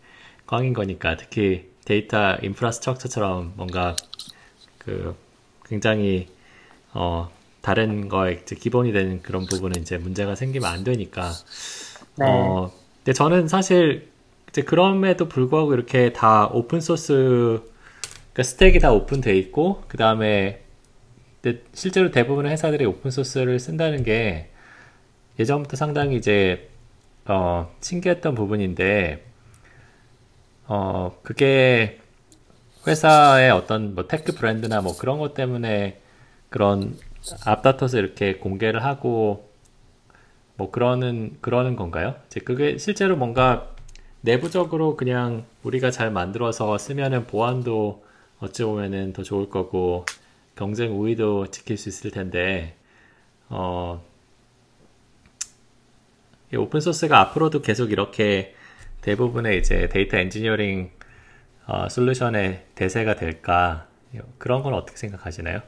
꽝인 거니까. 특히 데이터 infrastructure처럼 뭔가 그 굉장히, 어, 다른 거에 이제 기본이 되는 그런 부분은 이제 문제가 생기면 안 되니까. 네. 어, 근데 저는 사실 이제 그럼에도 불구하고 이렇게 다 오픈 소스, 그러니까 스택이 다 오픈돼 있고, 그 다음에 실제로 대부분의 회사들이 오픈 소스를 쓴다는 게 예전부터 상당히 이제 어, 신기했던 부분인데, 어, 그게 회사의 어떤 뭐 tech 브랜드나 뭐 그런 것 때문에 그런 앞다퉈서 이렇게 공개를 하고 뭐 그러는 그러는 건가요? 이제 그게 실제로 뭔가 내부적으로 그냥 우리가 잘 만들어서 쓰면은 보안도 어찌 보면은 더 좋을 거고 경쟁 우위도 지킬 수 있을 텐데 어 오픈 소스가 앞으로도 계속 이렇게 대부분의 이제 데이터 엔지니어링 어, 솔루션의 대세가 될까 그런 건 어떻게 생각하시나요?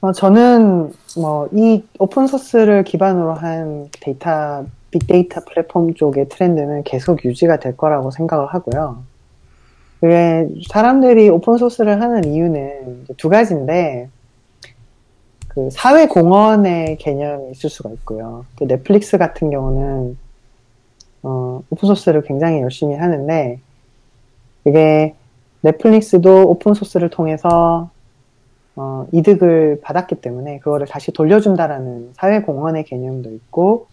어, 저는 뭐 이 오픈 소스를 기반으로 한 데이터 빅데이터 플랫폼 쪽의 트렌드는 계속 유지가 될 거라고 생각을 하고요. 그게 사람들이 오픈 소스를 하는 이유는 두 가지인데 그 사회 공헌의 개념이 있을 수가 있고요. 그 넷플릭스 같은 경우는 어, 오픈 소스를 굉장히 열심히 하는데 이게 넷플릭스도 오픈 소스를 통해서 어, 이득을 받았기 때문에 그거를 다시 돌려준다라는 사회 공헌의 개념도 있고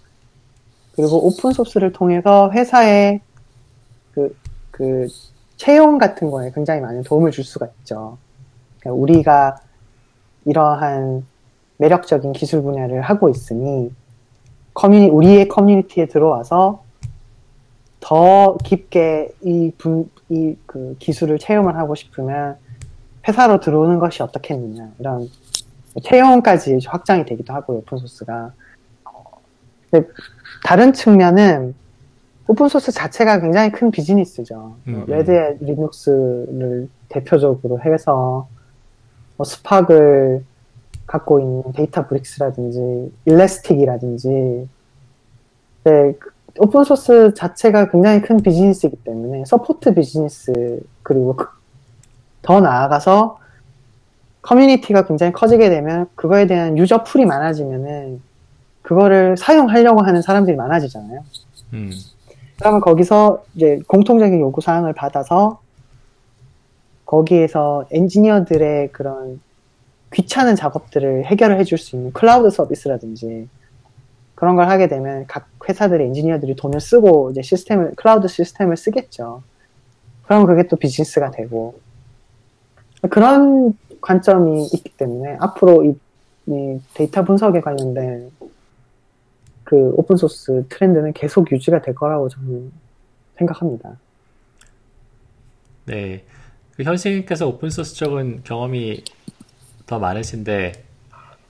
그리고 오픈 소스를 통해서 회사의 그, 그 채용 같은 거에 굉장히 많은 도움을 줄 수가 있죠. 그러니까 우리가 이러한 매력적인 기술 분야를 하고 있으니 커뮤니 우리의 커뮤니티에 들어와서 더 깊게 이 분, 이 그 기술을 체험을 하고 싶으면 회사로 들어오는 것이 어떻겠느냐 이런 채용까지 확장이 되기도 하고요 오픈 소스가 다른 측면은 오픈소스 자체가 굉장히 큰 비즈니스죠 음. 레드 리눅스를 대표적으로 해서 뭐 스팍을 갖고 있는 데이터 브릭스라든지 일레스틱이라든지 네, 오픈소스 자체가 굉장히 큰 비즈니스이기 때문에 서포트 비즈니스 그리고 그 더 나아가서 커뮤니티가 굉장히 커지게 되면 그거에 대한 user pool이 많아지면은 그거를 사용하려고 하는 사람들이 많아지잖아요. 음. 그러면 거기서 이제 공통적인 요구 사항을 받아서 거기에서 엔지니어들의 그런 귀찮은 작업들을 해결을 해줄 수 있는 클라우드 서비스라든지 그런 걸 하게 되면 각 회사들의 엔지니어들이 돈을 쓰고 이제 시스템을 클라우드 시스템을 쓰겠죠. 그러면 그게 또 비즈니스가 되고 그런 관점이 있기 때문에 앞으로 이, 이 데이터 분석에 관련된 그 오픈 소스 트렌드는 계속 유지가 될 거라고 저는 생각합니다. 네. 그 현식님께서 오픈 소스 쪽은 경험이 더 많으신데,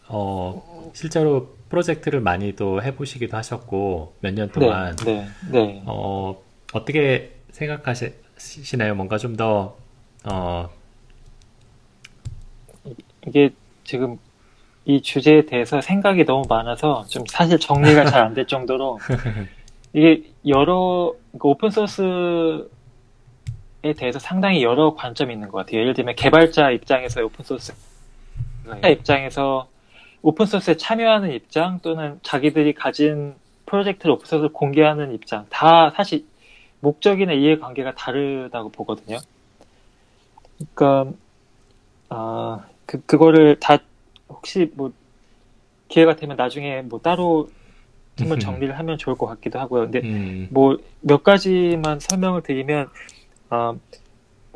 어, 실제로 프로젝트를 많이 또 해보시기도 하셨고, 몇 년 동안. 네, 네, 네. 어, 어떻게 생각하시나요? 뭔가 좀 더, 어, 이게 지금 이 주제에 대해서 생각이 너무 많아서 좀 사실 정리가 잘 안 될 정도로 [LAUGHS] 이게 여러 그러니까 오픈 소스에 대해서 상당히 여러 관점이 있는 것 같아요. 예를 들면 개발자 입장에서 오픈 소스 네. 입장에서 오픈 소스에 참여하는 입장 또는 자기들이 가진 프로젝트를 오픈 소스를 공개하는 입장 다 사실 목적이나 이해관계가 다르다고 보거든요. 그러니까 아 그, 그거를 다 혹시 뭐 기회가 되면 나중에 뭐 따로 한번 정리를 하면 좋을 것 같기도 하고요. 근데 음. 뭐몇 가지만 설명을 드리면 어,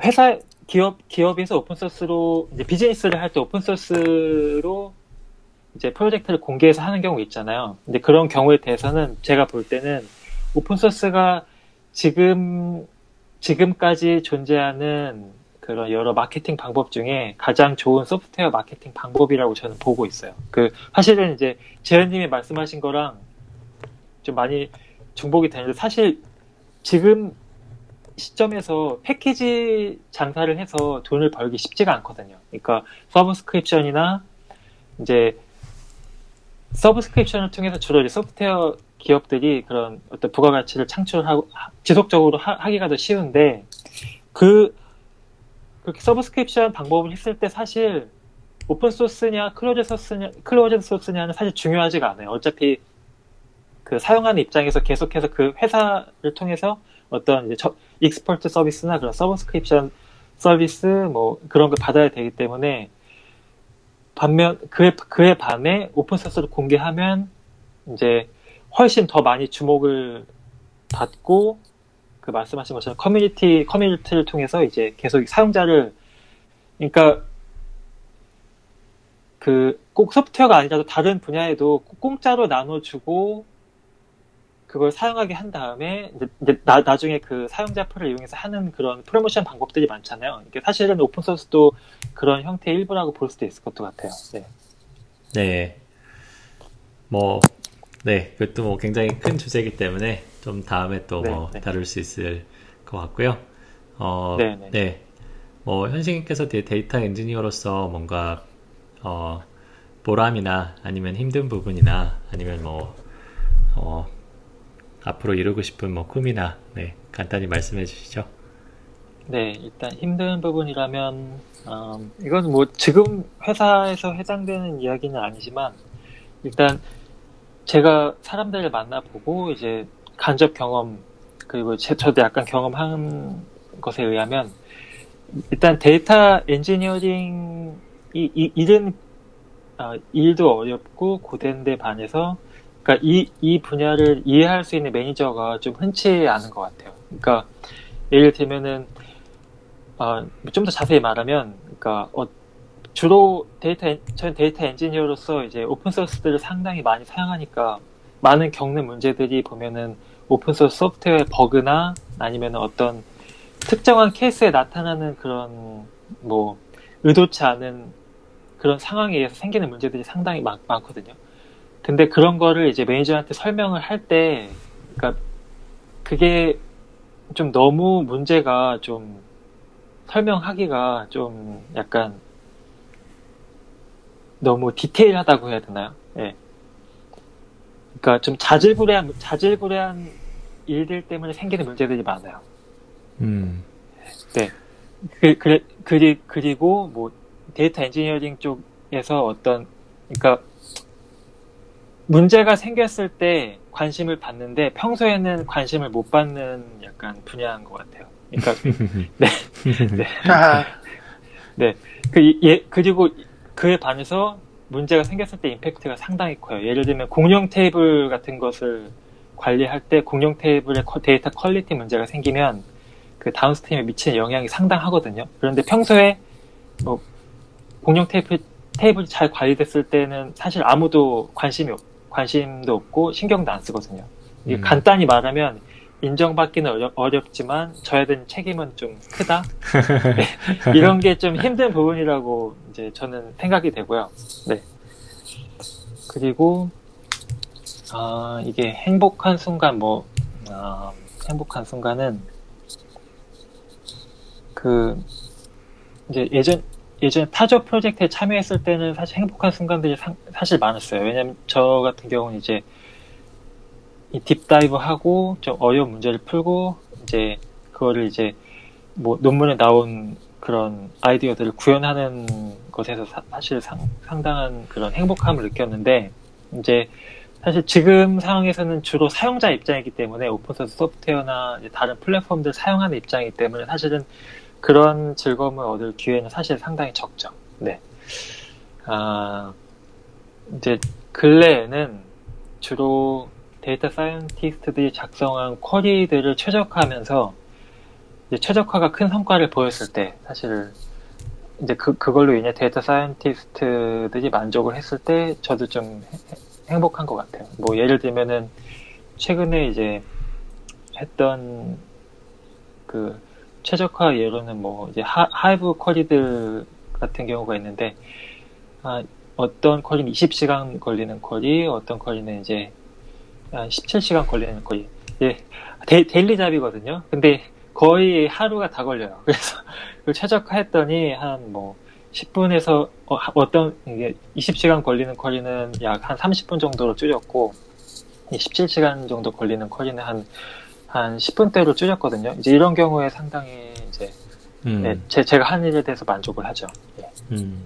회사 기업 기업에서 오픈 소스로 이제 비즈니스를 할 때 오픈 소스로 이제 프로젝트를 공개해서 하는 경우 있잖아요. 근데 그런 경우에 대해서는 제가 볼 때는 오픈 소스가 지금 지금까지 존재하는 그런 여러 마케팅 방법 중에 가장 좋은 소프트웨어 마케팅 방법이라고 저는 보고 있어요. 그 사실은 이제 재현님이 말씀하신 거랑 좀 많이 중복이 되는데 사실 지금 시점에서 패키지 장사를 해서 돈을 벌기 쉽지가 않거든요. 그러니까 서브스크립션이나 이제 subscription을 통해서 주로 이제 소프트웨어 기업들이 그런 어떤 부가가치를 창출하고 지속적으로 하, 기가더 쉬운데 그 그렇게 subscription 방법을 했을 때 사실 오픈 소스냐 클로즈 소스냐 클로즈 소스냐는 사실 중요하지가 않아요. 어차피 그 사용하는 입장에서 계속해서 그 회사를 통해서 어떤 이제 저, expert 서비스나 그런 subscription 서비스 뭐 그런 걸 받아야 되기 때문에 반면 그에 그에 반해 오픈 소스를 공개하면 이제 훨씬 더 많이 주목을 받고 그 말씀하신 것처럼 커뮤니티 커뮤니티를 통해서 이제 계속 사용자를 그러니까 그 꼭 소프트웨어가 아니라도 다른 분야에도 공짜로 나눠주고 그걸 사용하게 한 다음에 이제 나, 나중에 그 사용자 pool을 이용해서 하는 그런 프로모션 방법들이 많잖아요. 이게 사실은 오픈 소스도 그런 형태의 일부라고 볼 수도 있을 것 같아요. 네. 네. 뭐, 네. 그것도 뭐 굉장히 큰 주제이기 때문에 좀 다음에 또뭐 네, 네. 다룰 수 있을 것 같고요. 어, 네. 네. 네. 뭐, 현식님께서 데이터 엔지니어로서 뭔가, 어, 보람이나 아니면 힘든 부분이나 아니면 뭐, 어, 앞으로 이루고 싶은 뭐 꿈이나 네, 간단히 말씀해 주시죠. 네, 일단 힘든 부분이라면 음, 이건 뭐 지금 회사에서 해당되는 이야기는 아니지만 일단 제가 사람들을 만나보고 이제 간접 경험 그리고 제, 저도 약간 경험한 것에 의하면 일단 데이터 엔지니어링 이, 이 일은 어, 일도 어렵고 고된데 반해서 그러니까 이, 이 분야를 이해할 수 있는 매니저가 좀 흔치 않은 것 같아요. 그러니까 예를 들면은 어, 좀 더 자세히 말하면, 그러니까 어, 주로 데이터 저는 데이터 엔지니어로서 이제 오픈 소스들을 상당히 많이 사용하니까 많은 겪는 문제들이 보면은 오픈 소스 소프트웨어 버그나 아니면 어떤 특정한 케이스에 나타나는 그런 뭐 의도치 않은 그런 상황에 의해서 생기는 문제들이 상당히 많, 많거든요. 근데 그런 거를 이제 매니저한테 설명을 할 때, 그러니까 그게 좀 너무 문제가 좀 설명하기가 좀 약간 너무 디테일하다고 해야 되나요? 예. 네. 그러니까 좀 자질구레한 자질구레한 일들 때문에 생기는 문제들이 많아요. 음. 네. 그, 그, 그리, 그리고 뭐 데이터 엔지니어링 쪽에서 어떤 그러니까 문제가 생겼을 때 관심을 받는데 평소에는 관심을 못 받는 약간 분야인 것 같아요. 그러니까 [LAUGHS] 네, 네, 네. 그 예, 그리고 그에 반해서 문제가 생겼을 때 임팩트가 상당히 커요. 예를 들면 공용 테이블 같은 것을 관리할 때 공용 테이블의 데이터 quality 문제가 생기면 그 downstream에 미치는 영향이 상당하거든요. 그런데 평소에 뭐 공룡 테이블 테이블이 잘 관리됐을 때는 사실 아무도 관심이 없, 관심도 없고 신경도 안 쓰거든요. 음. 간단히 말하면 인정받기는 어렵, 어렵 지만 져야 되는 책임은 좀 크다. [LAUGHS] 네. 이런 게 좀 힘든 부분이라고 이제 저는 생각이 되고요. 네. 그리고 아 이게 행복한 순간 뭐 아, 행복한 순간은 그 이제 예전 예전에 타조 프로젝트에 참여했을 때는 사실 행복한 순간들이 상, 사실 많았어요. 왜냐면 저 같은 경우는 이제 이 deep dive 하고 좀 어려운 문제를 풀고 이제 그거를 이제 뭐 논문에 나온 그런 아이디어들을 구현하는 것에서 사, 실 상, 상당한 그런 행복함을 느꼈는데 이제 사실 지금 상황에서는 주로 사용자 입장이기 때문에 오픈소스 소프트웨어나 다른 플랫폼들 사용하는 입장이기 때문에 사실은 그런 즐거움을 얻을 기회는 사실 상당히 적죠. 네. 아, 이제 근래에는 주로 data scientist들이 작성한 query들을 최적화하면서 최적화가 큰 성과를 보였을 때 사실 이제 그 그걸로 인해 data scientist들이 만족을 했을 때 저도 좀 행복한 것 같아요. 뭐 예를 들면은 최근에 이제 했던 그 최적화 예로는 뭐 이제 하, Hive query들 같은 경우가 있는데 아, 어떤 쿼리는 20시간 걸리는 query, 어떤 query는 이제 한 17시간 걸리는 쿼리. 예, 데, daily job이거든요. 근데 거의 하루가 다 걸려요. [LAUGHS] 그래서 그 최적화했더니 한 뭐 10분에서 어, 떤 이게 20시간 걸리는 query는 약 한 30분 정도로 줄였고 17시간 정도 걸리는 쿼리는 한 한 10분대로 줄였거든요. 이제 이런 경우에 상당히 이제 음. 네, 제, 제가 한 일에 대해서 만족을 하죠. 네. 음.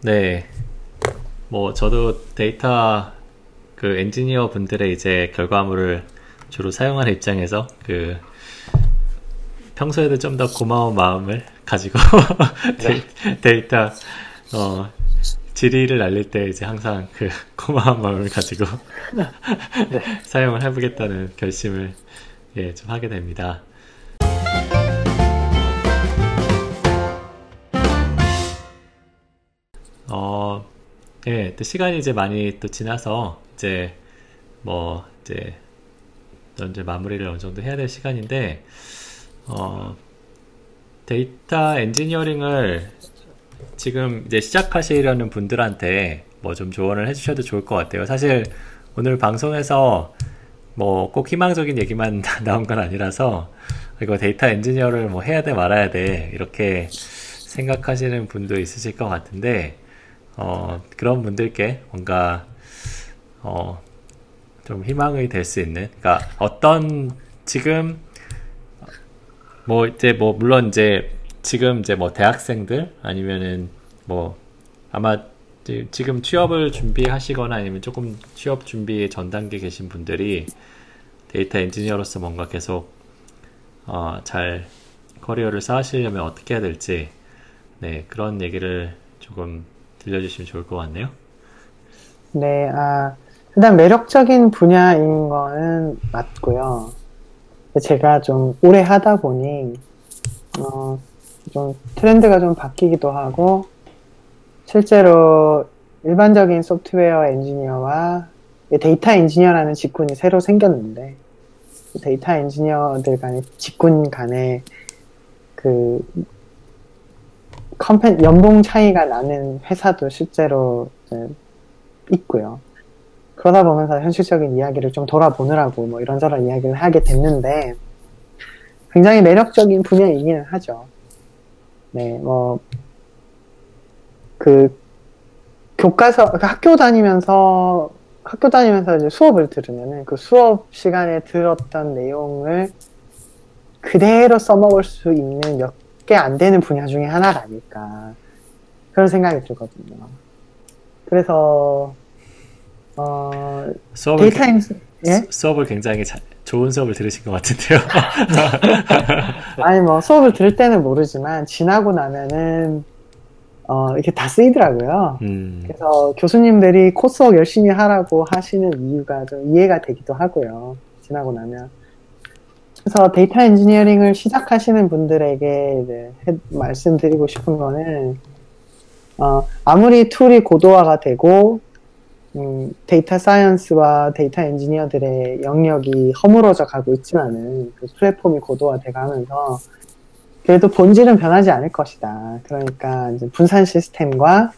네. 뭐 저도 데이터 그 엔지니어 분들의 이제 결과물을 주로 사용하는 입장에서 그 평소에도 좀 더 고마운 마음을 가지고 [LAUGHS] 네. 데이터 어 질의를 날릴 때 이제 항상 그 [LAUGHS] 고마운 마음을 가지고 [LAUGHS] 네. 사용을 해보겠다는 결심을 예, 좀 하게 됩니다. 어, 예, 또 시간이 이제 많이 또 지나서 이제 뭐 이제 이제 마무리를 어느 정도 해야 될 시간인데 어, 데이터 엔지니어링을 지금 이제 시작하시려는 분들한테 뭐 좀 조언을 해주셔도 좋을 것 같아요. 사실 오늘 방송에서 뭐 꼭 희망적인 얘기만 [LAUGHS] 나온 건 아니라서 이거 데이터 엔지니어를 뭐 해야 돼 말아야 돼 이렇게 생각하시는 분도 있으실 것 같은데 어, 그런 분들께 뭔가 어, 좀 희망이 될 수 있는 그러니까 어떤 지금 뭐 이제 뭐 물론 이제 지금 이제 뭐 대학생들 아니면은 뭐 아마 지금 취업을 준비하시거나 아니면 조금 취업 준비 전 단계 계신 분들이 데이터 엔지니어로서 뭔가 계속 어, 잘 커리어를 쌓으시려면 어떻게 해야 될지 네 그런 얘기를 조금 들려주시면 좋을 것 같네요. 네, 아 일단 매력적인 분야인 거는 맞고요. 제가 좀 오래 하다 보니 어, 좀 트렌드가 좀 바뀌기도 하고 실제로 일반적인 소프트웨어 엔지니어와 데이터 엔지니어라는 직군이 새로 생겼는데 데이터 엔지니어들 간의 직군 간의 그 compen 연봉 차이가 나는 회사도 실제로 있고요. 그러다 보면서 현실적인 이야기를 좀 돌아보느라고 뭐 이런저런 이야기를 하게 됐는데 굉장히 매력적인 분야이기는 하죠. 네, 뭐, 그, 교과서, 그 학교 다니면서, 학교 다니면서 이제 수업을 들으면은 그 수업 시간에 들었던 내용을 그대로 써먹을 수 있는 몇 개안 되는 분야 중에 하나가 아닐까. 그런 생각이 들거든요. 그래서, 어, 수업을, 데이터 인 예? 수업을 굉장히 잘, 좋은 수업을 들으신 것 같은데요. [LAUGHS] 아니 뭐 수업을 들을 때는 모르지만 지나고 나면은 어, 이렇게 다 쓰이더라고요. 음. 그래서 교수님들이 coursework 열심히 하라고 하시는 이유가 좀 이해가 되기도 하고요. 지나고 나면. 그래서 데이터 엔지니어링을 시작하시는 분들에게 이제 말씀드리고 싶은 거는 어, 아무리 tool이 고도화가 되고 음, data science와 데이터 엔지니어들의 영역이 허물어져 가고 있지만은 그 플랫폼이 고도화돼 가면서 그래도 본질은 변하지 않을 것이다. 그러니까 분산 시스템과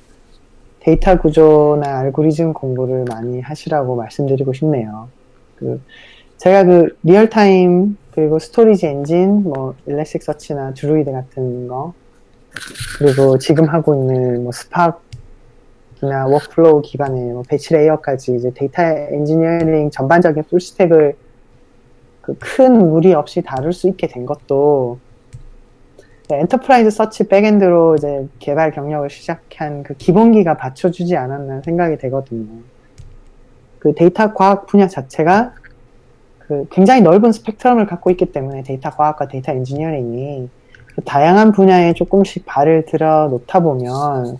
데이터 구조나 알고리즘 공부를 많이 하시라고 말씀드리고 싶네요. 그 제가 그 real-time 그리고 storage 엔진, 뭐 Elasticsearch나 Druid 같은 거 그리고 지금 하고 있는 뭐 Spark나 workflow 기반의 뭐 batch layer까지 이제 데이터 엔지니어링 전반적인 full stack을 그 큰 무리 없이 다룰 수 있게 된 것도 enterprise search backend로 이제 개발 경력을 시작한 그 기본기가 받쳐주지 않았나 생각이 되거든요. 그 데이터 과학 분야 자체가 그 굉장히 넓은 스펙트럼을 갖고 있기 때문에 데이터 과학과 데이터 엔지니어링이 그 다양한 분야에 조금씩 발을 들어 놓다 보면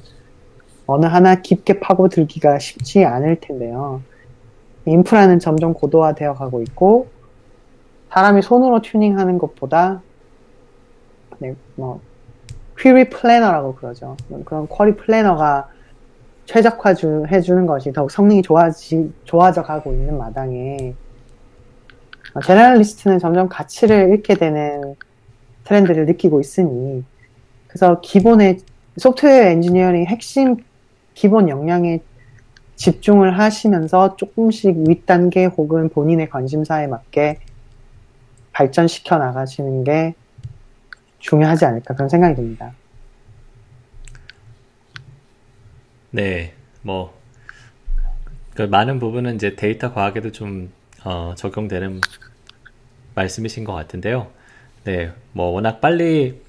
어느 하나 깊게 파고들기가 쉽지 않을 텐데요. 인프라는 점점 고도화되어 가고 있고 사람이 손으로 튜닝하는 것보다 네, 뭐 퀴리 플래너라고 그러죠. 그런 쿼리 플래너가 최적화 주, 해주는 것이 더욱 성능이 좋아지, 좋아져 가고 있는 마당에 generalist는 점점 가치를 잃게 되는 트렌드를 느끼고 있으니 그래서 기본의 소프트웨어 엔지니어링 핵심 기본 역량에 집중을 하시면서 조금씩 윗단계 혹은 본인의 관심사에 맞게 발전시켜 나가시는 게 중요하지 않을까 그런 생각이 듭니다. 네, 뭐, 그 많은 부분은 이제 데이터 과학에도 좀 어, 적용되는 말씀이신 것 같은데요. 네, 뭐 워낙 빨리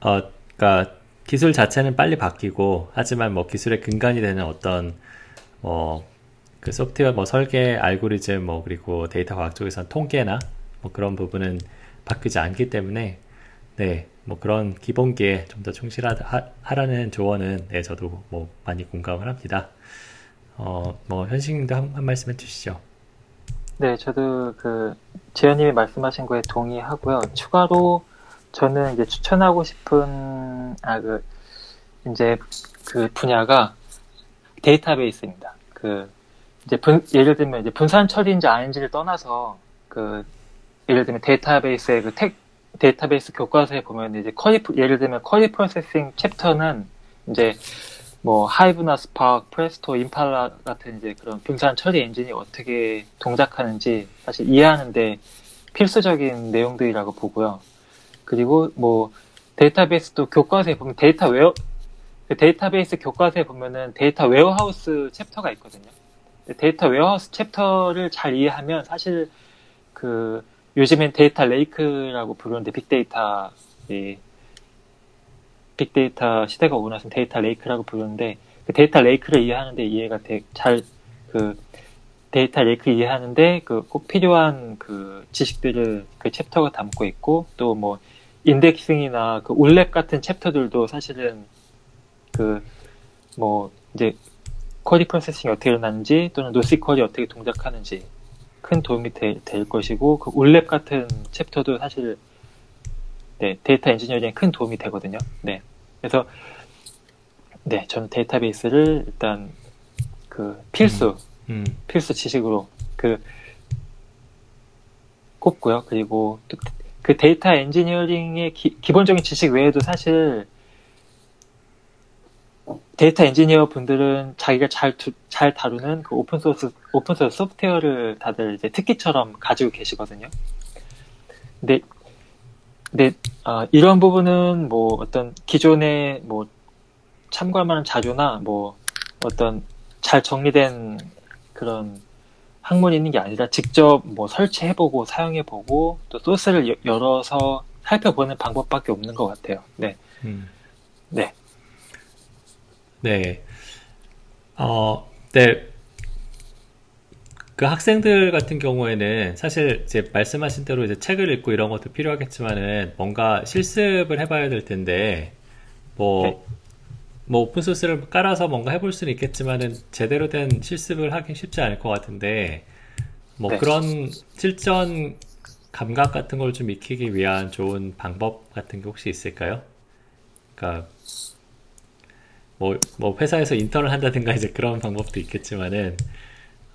어, 그러니까 기술 자체는 빨리 바뀌고 하지만 뭐 기술의 근간이 되는 어떤 뭐 그 소프트웨어 뭐 설계 알고리즘 뭐 그리고 데이터 과학 쪽에서는 통계나 뭐 그런 부분은 바뀌지 않기 때문에 네, 뭐 그런 기본기에 좀 더 충실하라는 조언은 네, 저도 뭐 많이 공감을 합니다. 어, 뭐 현식님도 한, 한 말씀 해주시죠. 네, 저도 그 재현님이 말씀하신 거에 동의하고요. 추가로 저는 이제 추천하고 싶은 아 그 이제 그 분야가 데이터베이스입니다. 그 이제 분, 예를 들면 이제 분산 처리인지 아닌지를 떠나서 그 예를 들면 데이터베이스의 그 텍, 데이터베이스 교과서에 보면 이제 쿼리 예를 들면 쿼리 프로세싱 챕터는 이제 뭐 Hive나 Spark, Presto, Impala 같은 이제 그런 분산 처리 엔진이 어떻게 동작하는지 사실 이해하는데 필수적인 내용들이라고 보고요. 그리고 뭐 데이터베이스도 교과서에 보면 data ware 그 데이터베이스 교과서에 보면은 데이터 웨어하우스 챕터가 있거든요. data warehouse chapter를 잘 이해하면 사실 그 요즘엔 data lake라고 부르는데 빅데이터 이 빅데이터 시대가 오고 나서 data lake라고 부르는데 그 data lake를 이해하는데 이해가 잘 그 data lake 이해하는데 그 꼭 필요한 그 지식들을 그 chapter가 담고 있고 또 뭐 indexing이나 그 OLAP 같은 chapter들도 사실은 그 뭐 이제 query processing이 어떻게 일어나는지 또는 NoSQL이 어떻게 동작하는지 큰 도움이 되, 될 것이고 그 OLAP 같은 chapter도 사실 네, 데이터 엔지니어링에 큰 도움이 되거든요. 네. 그래서 네, 저는 데이터베이스를 일단 그 필수 음, 음. 필수 지식으로 그 꼽고요. 그리고 그 데이터 엔지니어링의 기, 기본적인 지식 외에도 사실 데이터 엔지니어 분들은 자기가 잘, 두, 잘 다루는 그 open source, open source 소프트웨어를 다들 이제 특기처럼 가지고 계시거든요. 근데, 근데, 어, 이런 부분은 뭐 어떤 기존에 뭐 참고할 만한 자료나 뭐 어떤 잘 정리된 그런 학문이 있는 게 아니라 직접 뭐 설치해보고 사용해보고 또 소스를 열어서 살펴보는 방법밖에 없는 것 같아요. 네. 음. 네. 네. 어, 네. 그 학생들 같은 경우에는 사실 이제 말씀하신 대로 이제 책을 읽고 이런 것도 필요하겠지만은 뭔가 실습을 해봐야 될 텐데 뭐, 네. 뭐 오픈소스를 깔아서 뭔가 해볼 수는 있겠지만은 제대로 된 실습을 하긴 쉽지 않을 것 같은데 뭐 네. 그런 실전 감각 같은 걸 좀 익히기 위한 좋은 방법 같은 게 혹시 있을까요? 그러니까 뭐, 뭐 회사에서 인턴을 한다든가 이제 그런 방법도 있겠지만은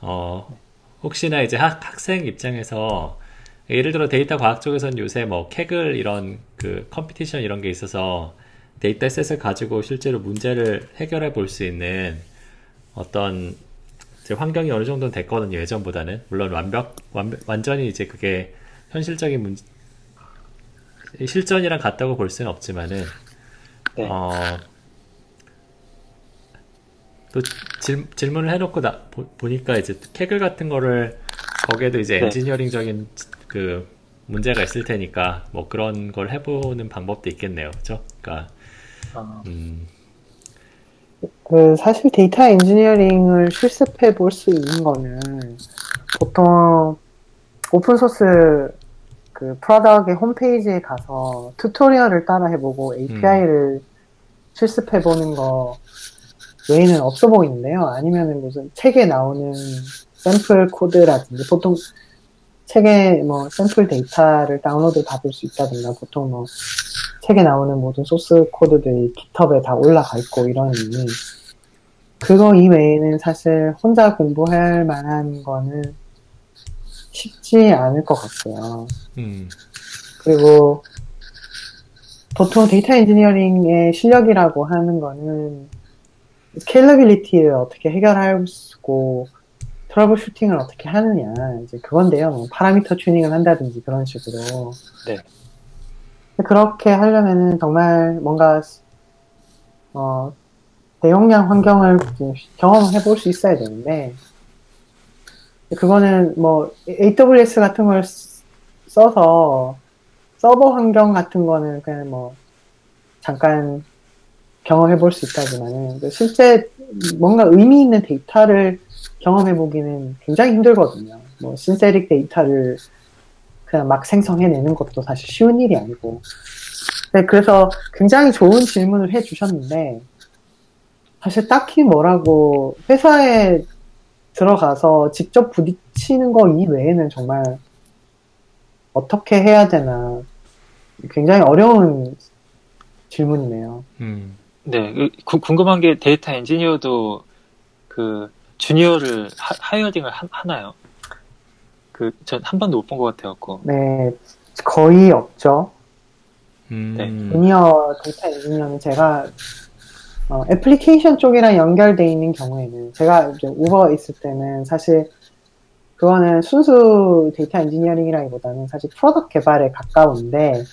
어 혹시나 이제 학, 학생 입장에서 예를 들어 데이터 과학 쪽에서는 요새 뭐 Kaggle 이런 그 competition 이런 게 있어서 dataset을 가지고 실제로 문제를 해결해 볼 수 있는 어떤 환경이 어느 정도는 됐거든요 예전보다는 물론 완벽, 완벽 완전히 이제 그게 현실적인 문 실전이랑 같다고 볼 수는 없지만은 네. 어 또 질, 질문을 해놓고 나, 보, 니까 이제 Kaggle 같은 거를 거기에도 이제 네. 엔지니어링적인 그 문제가 있을 테니까 뭐 그런 걸 해보는 방법도 있겠네요, 그렇죠? 그러니까 아. 음. 그 사실 데이터 엔지니어링을 실습해 볼 수 있는 거는 보통 open source 그 product의 홈페이지에 가서 tutorial을 따라 해보고 API를 음. 실습해 보는 거 외에는 없어 보이는데요. 아니면은 무슨 책에 나오는 샘플 코드라든지 보통 책에 뭐 샘플 데이터를 다운로드 받을 수 있다든가 보통 뭐 책에 나오는 모든 소스 코드들이 GitHub에 다 올라가 있고 이러니 그거 이외에는 사실 혼자 공부할 만한 거는 쉽지 않을 것 같고요. 음. 그리고 보통 데이터 엔지니어링의 실력이라고 하는 거는 scalability를 어떻게 해결하고 troubleshooting을 어떻게 하느냐 이제 그건데요. 뭐 파라미터 튜닝을 한다든지 그런 식으로. 네. 그렇게 하려면은 정말 뭔가 어 대용량 환경을 경험해 볼 수 있어야 되는데 그거는 뭐 AWS 같은 걸 써서 서버 환경 같은 거는 그냥 뭐 잠깐 경험해 볼 수 있다지만은 그 실제 뭔가 의미 있는 데이터를 경험해 보기는 굉장히 힘들거든요. 뭐 신세릭 데이터를 그냥 막 생성해내는 것도 사실 쉬운 일이 아니고 네, 그래서 굉장히 좋은 질문을 해주셨는데, 사실 딱히 뭐라고 회사에 들어가서 직접 부딪히는 거 이외에는 정말 어떻게 해야 되나 굉장히 어려운 질문이네요. 음. 네, 그, 구- 궁금한 게 데이터 엔지니어도 그 주니어를 하, hiring을 하, 하나요? 그 전 한 번도 못 본 것 같아갖고. 네, 거의 없죠. 음. 네. 주니어 데이터 엔지니어는 제가 어, 애플리케이션 쪽이랑 연결돼 있는 경우에는 제가 이제 우버 있을 때는 사실 그거는 순수 데이터 엔지니어링이라기보다는 사실 product 개발에 가까운데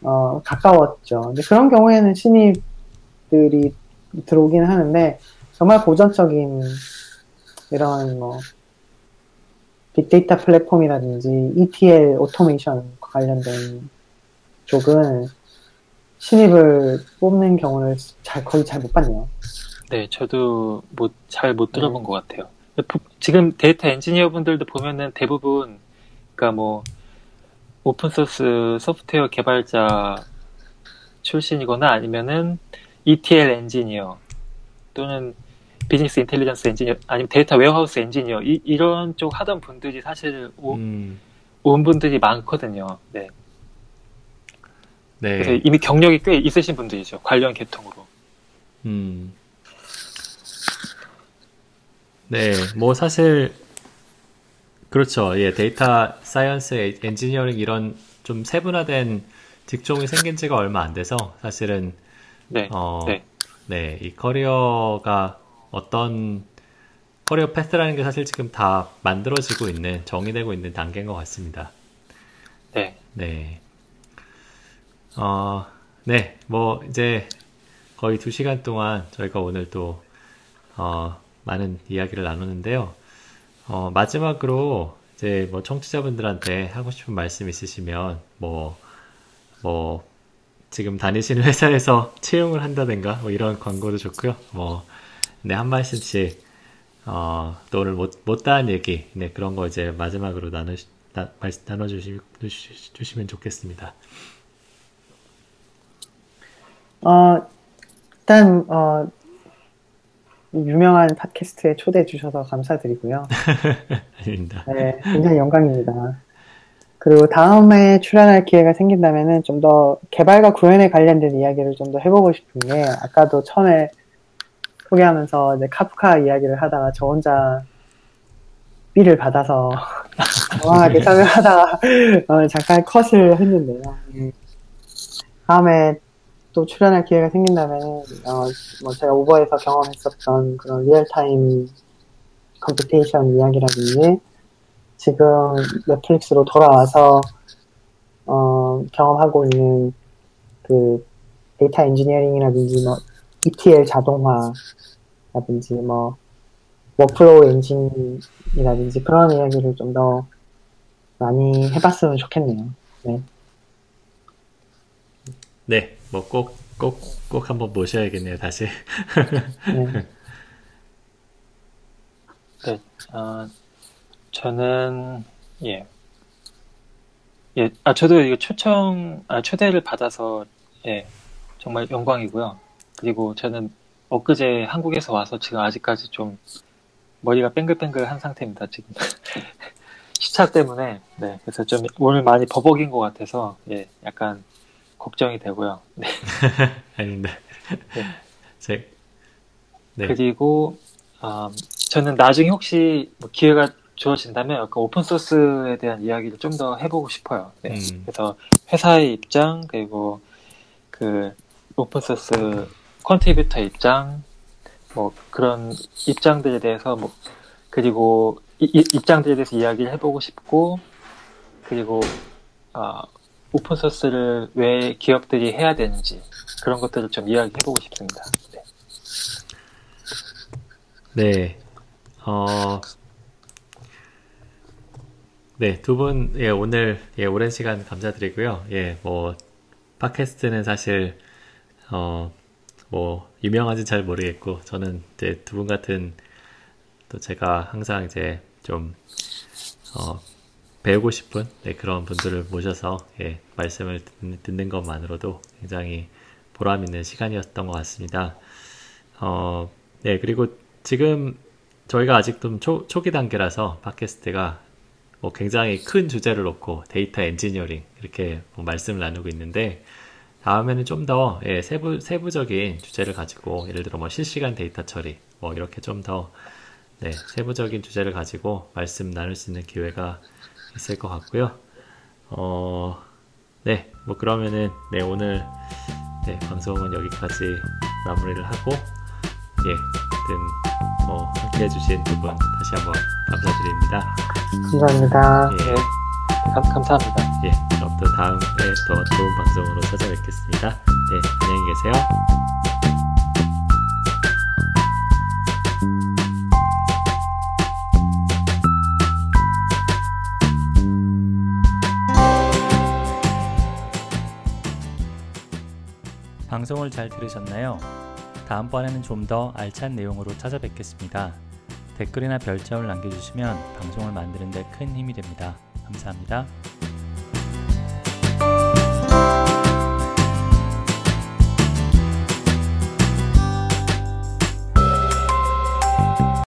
어, 가까웠죠. 근데 그런 경우에는 신입 들이 들어오긴 하는데 정말 고전적인 이런 뭐 빅데이터 플랫폼이라든지 ETL 오토메이션 관련된 쪽은 신입을 뽑는 경우를 잘 거의 잘 못 봤네요. 네, 저도 못, 잘못 들어본 것 같아요. 부- 지금 데이터 엔지니어 분들도 보면은 대부분, 그니까 뭐, 오픈소스 소프트웨어 개발자 출신이거나 아니면은 ETL 엔지니어 또는 비즈니스 intelligence 엔지니어 아니면 데이터 warehouse 엔지니어 이, 이런 쪽 하던 분들이 사실 오, 음. 온 분들이 많거든요. 네. 네. 그래서 이미 경력이 꽤 있으신 분들이죠. 관련 계통으로. 음. 네, 뭐 사실 그렇죠. 예, 데이터 science, 엔지니어링 이런 좀 세분화된 직종이 생긴 지가 얼마 안 돼서 사실은 네. 어, 네. 네, 이 커리어가 어떤 커리어 패스라는 게 사실 지금 다 만들어지고 있는, 정의되고 있는 단계인 것 같습니다. 네. 네. 어, 네, 뭐, 이제 거의 두 시간 동안 저희가 오늘 또, 어, 많은 이야기를 나누는데요. 어, 마지막으로 이제 뭐 청취자분들한테 하고 싶은 말씀 있으시면, 뭐, 뭐, 지금 다니시는 회사에서 [LAUGHS] 채용을 한다든가, 뭐 이런 광고도 좋고요. 뭐, 네, 한 말씀씩, 어, 또 오늘 못, 못다한 얘기, 네, 그런 거 이제 마지막으로 나누, 나, 말, 나눠주시, 주시- 주시면 좋겠습니다. 어, 일단 어, 유명한 팟캐스트에 초대해 주셔서 감사드리고요. [LAUGHS] 아닙니다. 네, 굉장히 영광입니다. 그리고 다음에 출연할 기회가 생긴다면은 좀 더 개발과 구현에 관련된 이야기를 좀 더 해보고 싶은 게 아까도 처음에 소개하면서 이제 카프카 이야기를 하다가 저 혼자 삘을 받아서 [LAUGHS] 당황하게 설명하다가 어, 잠깐 컷을 했는데요. 음. 다음에 또 출연할 기회가 생긴다면 어, 뭐 제가 우버에서 경험했었던 그런 real-time computation 이야기라든지 지금 넷플릭스로 돌아와서 어, 경험하고 있는 그 데이터 엔지니어링이라든지 뭐 ETL 자동화라든지 뭐 workflow 엔진이라든지 그런 이야기를 좀 더 많이 해봤으면 좋겠네요. 네. 네, 뭐 꼭, 꼭, 꼭 한번 모셔야겠네요, 다시. 네. [LAUGHS] 네, 어, 저는, 예. 예, 아, 저도 이거 초청, 아, 초대를 받아서, 예, 정말 영광이고요. 그리고 저는 엊그제 한국에서 와서 지금 아직까지 좀 머리가 뱅글뱅글 한 상태입니다, 지금. [LAUGHS] 시차 때문에, 네, 그래서 좀 오늘 많이 버벅인 것 같아서, 예, 약간 걱정이 되고요. 네. [LAUGHS] 아닙니다. 네. 제, 네. 그리고 음, 저는 나중에 혹시 뭐 기회가 주어진다면 약간 오픈 소스에 대한 이야기를 좀 더 해보고 싶어요. 네. 음, 그래서 회사의 입장 그리고 그 오픈 소스 contributor 입장 뭐 그런 입장들에 대해서 뭐 그리고 이- 이- 입장들에 대해서 이야기를 해보고 싶고 그리고 아, 오픈 소스를 왜 기업들이 해야 되는지 그런 것들을 좀 이야기해보고 싶습니다. 네. 네. 어, 네, 두 분, 예, 오늘, 예, 오랜 시간 감사드리고요. 예, 뭐, 팟캐스트는 사실, 어, 뭐, 유명한지 잘 모르겠고, 저는 이제 두 분 같은, 또 제가 항상 이제 좀, 어, 배우고 싶은 네, 그런 분들을 모셔서 예, 말씀을 듣는, 것만으로도 굉장히 보람 있는 시간이었던 것 같습니다. 어, 네, 그리고 지금 저희가 아직 좀 초, 초기 단계라서 팟캐스트가 뭐 굉장히 큰 주제를 놓고 데이터 엔지니어링 이렇게 뭐 말씀을 나누고 있는데 다음에는 좀더 예, 세부, 세부적인 주제를 가지고 예를 들어 뭐 실시간 데이터 처리 뭐 이렇게 좀더 네, 세부적인 주제를 가지고 말씀 나눌 수 있는 기회가 있을 것 같고요. 어, 네, 뭐 그러면은 네 오늘 네, 방송은 여기까지 마무리를 하고 예, 하여튼 뭐 함께 해주신 두 분 다시 한번 감사드립니다. 감사합니다. 예, 네, 감, 감사합니다. 예, 그럼 또 다음에 더 좋은 방송으로 찾아뵙겠습니다. 네, 안녕히 계세요. 방송을 잘 들으셨나요? 다음번에는 좀 더 알찬 내용으로 찾아뵙겠습니다. 댓글이나 별점을 남겨주시면 방송을 만드는 데 큰 힘이 됩니다. 감사합니다.